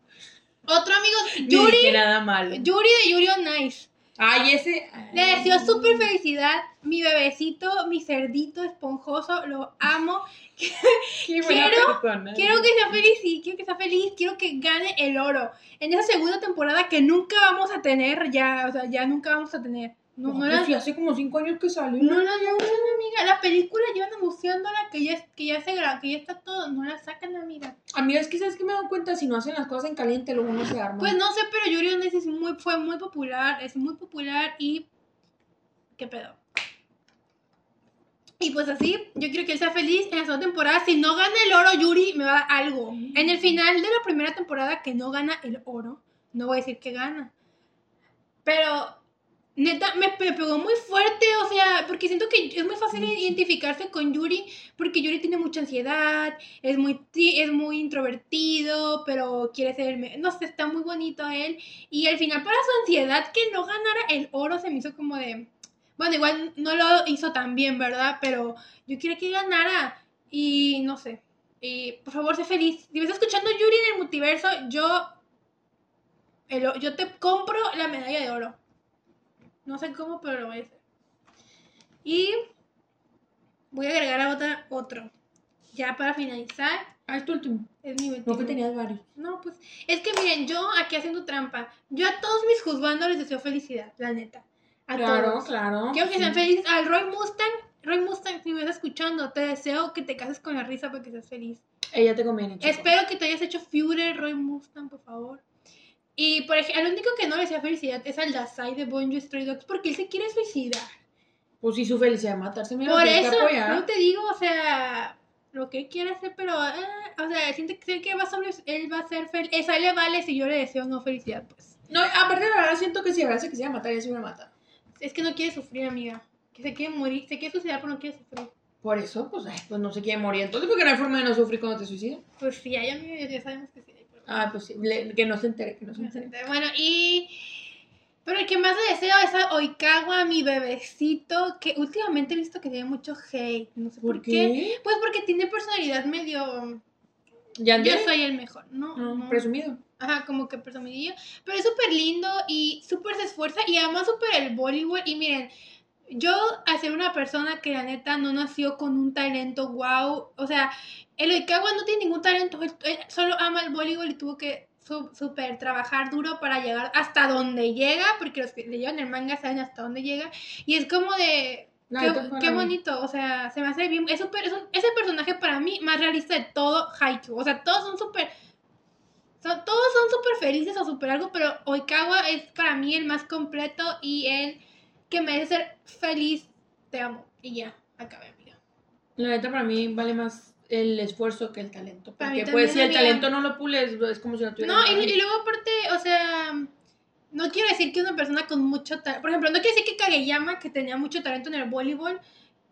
Speaker 2: otro amigo,
Speaker 1: Ni
Speaker 2: Yuri,
Speaker 1: nada malo.
Speaker 2: Yuri de Yuri on Nice.
Speaker 1: Ay, ese.
Speaker 2: Le deseo súper felicidad, mi bebecito, mi cerdito esponjoso, lo amo.
Speaker 1: Qué buena
Speaker 2: quiero-
Speaker 1: persona.
Speaker 2: Quiero que sea feliz, sí, quiero que sea feliz, quiero que gane el oro. En esa segunda temporada que nunca vamos a tener, ya, o sea, ya nunca vamos a tener. No, no,
Speaker 1: No, sí, hace como cinco años que salió.
Speaker 2: no la anuncian, amiga. La película llevan anunciándola que ya, que ya se gra- que ya está todo, no la sacan, amiga.
Speaker 1: Amiga, es que sabes que me dado cuenta, si no hacen las cosas en caliente, luego no se arma.
Speaker 2: Pues no sé, pero Yuri on Ice es muy, fue muy popular, es muy popular y... ¿Qué pedo? Y pues así, yo quiero que él sea feliz en la segunda temporada. Si no gana el oro, Yuri me va a dar algo. En el final de la primera temporada que no gana el oro, no voy a decir que gana. Pero, neta, me, me pegó muy fuerte, o sea, porque siento que es muy fácil identificarse con Yuri, porque Yuri tiene mucha ansiedad, es muy, es muy introvertido, pero quiere ser, el no sé, está muy bonito él. Y al final, para su ansiedad, que no ganara el oro, se me hizo como de, bueno, igual no lo hizo tan bien, ¿verdad? Pero yo quería que ganara y no sé. Y por favor, sé feliz. Si me estás escuchando Yuri en el multiverso, yo, el yo te compro la medalla de oro. No sé cómo, pero lo voy a hacer. Y voy a agregar a otra, otro. Ya para finalizar,
Speaker 1: Ah, es tu último.
Speaker 2: es mi
Speaker 1: No que
Speaker 2: último.
Speaker 1: tenías varios.
Speaker 2: No, pues es que miren, yo aquí haciendo trampa, yo a todos mis juzgando les deseo felicidad, la neta. A
Speaker 1: Claro,
Speaker 2: todos.
Speaker 1: claro.
Speaker 2: Quiero que
Speaker 1: sí.
Speaker 2: sean felices. Al Roy Mustang, Roy Mustang, si me estás escuchando, te deseo que te cases con la risa para que seas feliz.
Speaker 1: Ella te conviene, chico.
Speaker 2: Espero que te hayas hecho Führer, Roy Mustang, por favor. Y por ejemplo, el único que no le desea felicidad es al Dasai de Bonjo Stray Dogs porque él se quiere suicidar.
Speaker 1: Pues sí, su felicidad de matarse. Mira,
Speaker 2: Por eso, no te digo, o sea, lo que él quiere hacer, pero, eh, o sea, siente que, va sobre, él va a ser feliz. Esa le vale si yo le deseo no felicidad, pues.
Speaker 1: No, aparte, la verdad, siento que si ahora se quisiera matar, ella se hubiera matado.
Speaker 2: Es que no quiere sufrir, amiga. Que se quiere morir, se quiere suicidar, pero no quiere sufrir.
Speaker 1: Por eso, pues, ay, pues no se quiere morir. Entonces, porque no hay forma de no sufrir cuando te suicidas.
Speaker 2: Pues sí, hay amigas, ya sabemos que sí.
Speaker 1: Ah, pues sí, le- que no se entere, que no se entere.
Speaker 2: Bueno, y. Pero el que más le deseo es a Oikawa, mi bebecito, que últimamente he visto que tiene mucho hate. No sé por,
Speaker 1: ¿Por
Speaker 2: qué.
Speaker 1: qué?
Speaker 2: Pues porque tiene personalidad medio.
Speaker 1: Ya
Speaker 2: Yo soy el mejor, ¿no?
Speaker 1: No,
Speaker 2: no.
Speaker 1: presumido.
Speaker 2: Ajá, como que presumidillo. Pero es súper lindo y súper se esfuerza y ama súper el voleibol. Y miren, yo, al ser una persona que la neta no nació con un talento wow, o sea, el Oikawa no tiene ningún talento, él, él solo ama el voleibol y tuvo que su- súper trabajar duro para llegar hasta donde llega, porque los que le llevan el manga saben hasta dónde llega. Y es como de,
Speaker 1: No,
Speaker 2: qué, bonito, o sea, se me hace bien. Es, un- ese personaje para mí más realista de todo Haikyuu. O sea, todos son súper. son- todos son súper felices o súper algo, pero Oikawa es para mí el más completo y el que merece ser feliz. Te amo. Y ya, acabé, amiga.
Speaker 1: La neta, para mí vale más el esfuerzo que el talento. Porque, pues, si el talento no lo pules, es como si no tuviera.
Speaker 2: No, y, y luego aparte, o sea, no quiero decir que una persona con mucho talento, por ejemplo, no quiero decir que Kageyama, que tenía mucho talento en el voleibol,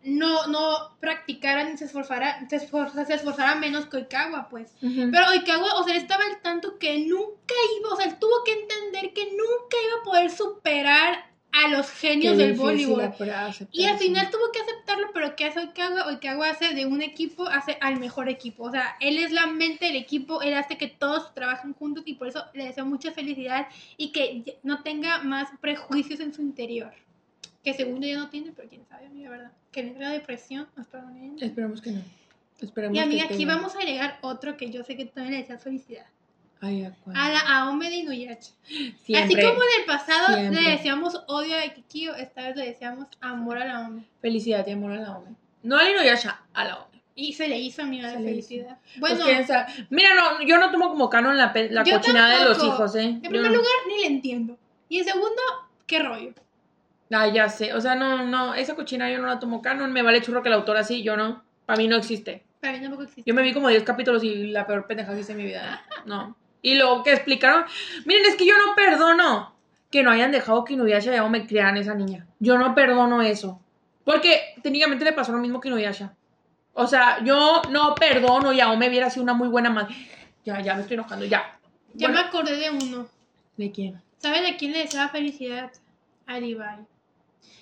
Speaker 2: no, no practicara ni se esforzara, se esforzara, se esforzara menos que Oikawa, pues. Pero Oikawa, o sea, él estaba al tanto que nunca iba, o sea, él tuvo que entender que nunca iba a poder superar a los genios del voleibol. Y al final tuvo que aceptar hacerlo, pero ¿qué hace Oikawa? Oikawa hace de un equipo, hace al mejor equipo. O sea, él es la mente del equipo, él hace que todos trabajen juntos y por eso le deseo mucha felicidad y que no tenga más prejuicios en su interior. Que según yo ya no tiene, pero quién sabe, amiga, ¿verdad? Que le entra depresión, no espero no.
Speaker 1: Esperemos que no.
Speaker 2: Y amiga,
Speaker 1: que
Speaker 2: aquí
Speaker 1: tenga.
Speaker 2: vamos a agregar otro que yo sé que también le deseas felicidad.
Speaker 1: Ay, ¿a?
Speaker 2: A la Aome de Inuyasha. Así como en el pasado
Speaker 1: Siempre.
Speaker 2: le deseamos odio a Kikio, esta vez le deseamos amor a la Aome.
Speaker 1: Felicidad y amor a la OME. No al Inuyasha, a la OME.
Speaker 2: Y se le hizo amiga la felicidad.
Speaker 1: Pues,
Speaker 2: Bueno.
Speaker 1: Mira, no, yo no tomo como canon la, la cochinada de los hijos, ¿eh?
Speaker 2: en
Speaker 1: Yo
Speaker 2: primer
Speaker 1: no.
Speaker 2: lugar, ni le entiendo. Y en segundo, qué rollo.
Speaker 1: Ah, ya sé. O sea, no, no, esa cochina yo no la tomo canon. Me vale churro que la autora sí, yo no. Para mí no existe.
Speaker 2: Para mí tampoco existe.
Speaker 1: Yo me vi como 10 capítulos y la peor pendeja que hice en mi vida. ¿eh? No. Y lo que explicaron. Miren, es que yo no perdono que no hayan dejado que Inuyasha y Aome criaran a esa niña. Yo no perdono eso. Porque técnicamente le pasó lo mismo que Inuyasha. O sea, yo no perdono y Aome hubiera sido una muy buena madre. Ya, ya me estoy enojando, ya.
Speaker 2: Ya
Speaker 1: Bueno,
Speaker 2: me acordé de uno.
Speaker 1: ¿De quién?
Speaker 2: ¿Saben a quién le desea felicidad? A Levi.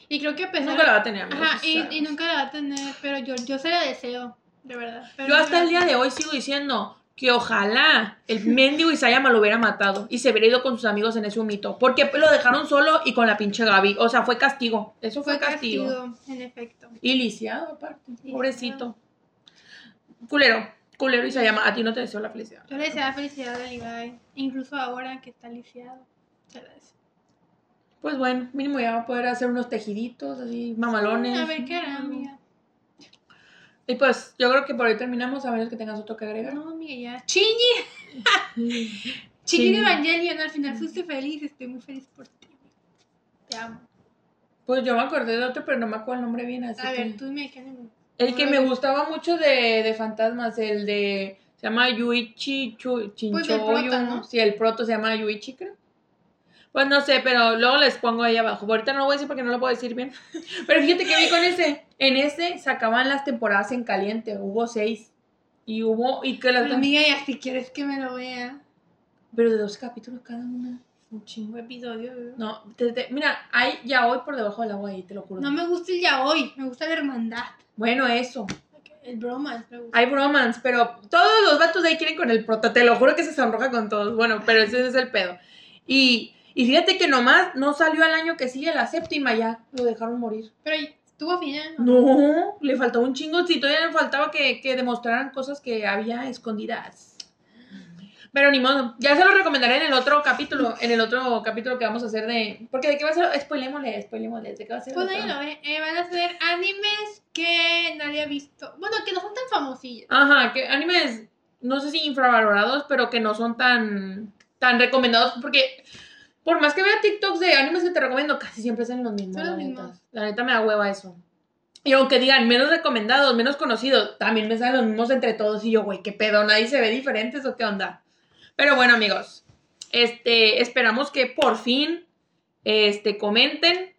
Speaker 2: Y creo que a pesar
Speaker 1: Nunca la va a tener. amigos,
Speaker 2: Ajá, y, y nunca la va a tener, pero yo, yo se la deseo, de verdad. Pero
Speaker 1: Yo hasta el día de hoy sigo diciendo que ojalá el mendigo Isayama lo hubiera matado y se hubiera ido con sus amigos en ese humito. Porque lo dejaron solo y con la pinche Gaby. O sea, fue castigo. Eso fue,
Speaker 2: Fue
Speaker 1: castigo.
Speaker 2: castigo, en efecto.
Speaker 1: Y lisiado, aparte.
Speaker 2: Lisiado.
Speaker 1: Pobrecito. Culero. Culero Isayama. A ti no te deseo la felicidad.
Speaker 2: Yo le deseo felicidad a Levi, incluso ahora que está lisiado. Se la deseo.
Speaker 1: Pues bueno, mínimo ya va a poder hacer unos tejiditos así, mamalones.
Speaker 2: A ver qué hará, amiga.
Speaker 1: Y pues yo creo que por ahí terminamos, a menos que tengas otro que agregar.
Speaker 2: No, amiga, ya. ¡Chiñi! De Evangelion, al final fuiste feliz, estoy muy feliz por ti. Te amo.
Speaker 1: Pues yo me acordé de otro, pero no me acuerdo el nombre bien. Así
Speaker 2: A
Speaker 1: que-
Speaker 2: ver, tú me quedas
Speaker 1: El que me gustaba mucho de, de fantasmas, el de. Se llama Yuichi Chu,
Speaker 2: Pues el
Speaker 1: Chinchoyu.
Speaker 2: prota, ¿no?
Speaker 1: Sí, el proto se llama Yuichi, creo. Pues no sé, pero luego les pongo ahí abajo. Ahorita no lo voy a decir porque no lo puedo decir bien. Pero fíjate que vi con ese. En ese sacaban las temporadas en caliente. Hubo seis. Y hubo. Y que las.
Speaker 2: Amiga, ya si quieres que me lo vea.
Speaker 1: Pero de dos capítulos cada una.
Speaker 2: Un chingo de episodio.
Speaker 1: No, te- te- mira, hay ya hoy por debajo del agua ahí, te lo juro.
Speaker 2: No me gusta el ya hoy, me gusta la hermandad.
Speaker 1: Bueno, eso.
Speaker 2: El bromance me gusta.
Speaker 1: Hay bromance, pero todos los vatos de ahí quieren con el prota. Te lo juro que se sonroja con todos. Bueno, pero ese es el pedo. Y, y fíjate que nomás no salió al año que sigue la séptima ya. Lo dejaron morir.
Speaker 2: Pero estuvo final. ¿no?
Speaker 1: No, le faltó un chingo. Si todavía le faltaba que, que demostraran cosas que había escondidas. Pero ni modo. Ya se lo recomendaré en el otro capítulo. En el otro capítulo que vamos a hacer de. Porque de qué va a ser. Spoilémosle, spoilémosle. ¿De qué va a ser?
Speaker 2: Pues
Speaker 1: otro?
Speaker 2: lo ve. Eh, van a ser animes que nadie ha visto. Bueno, que no son tan famosillos.
Speaker 1: Ajá, que animes, no sé si infravalorados, pero que no son tan, tan recomendados, porque por más que vea TikToks de animes que te recomiendo, casi siempre son los mismos.
Speaker 2: Son
Speaker 1: La
Speaker 2: los mismos.
Speaker 1: la neta me da hueva eso. Y aunque digan menos recomendados, menos conocidos, también me salen los mismos entre todos. Y yo, güey, qué pedo, nadie se ve diferentes o qué onda. Pero bueno, amigos, este, esperamos que por fin este, comenten.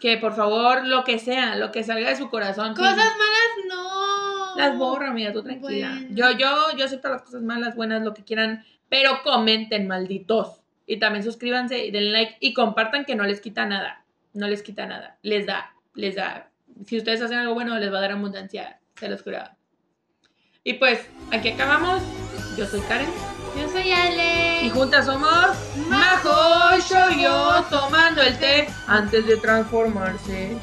Speaker 1: Que por favor, lo que sea, lo que salga de su corazón.
Speaker 2: Cosas
Speaker 1: sí.
Speaker 2: malas, no.
Speaker 1: Las borro, amiga, tú tranquila.
Speaker 2: Bueno.
Speaker 1: Yo, yo, yo acepto las cosas malas, buenas, lo que quieran, pero comenten, malditos. Y también suscríbanse y denle like y compartan que no les quita nada. No les quita nada. Les da, les da. Si ustedes hacen algo bueno, les va a dar abundancia. Se los juro. Y pues, aquí acabamos. Yo soy Karen.
Speaker 2: Yo soy Ale.
Speaker 1: Y juntas somos Majo, yo, yo, tomando el té antes de transformarse.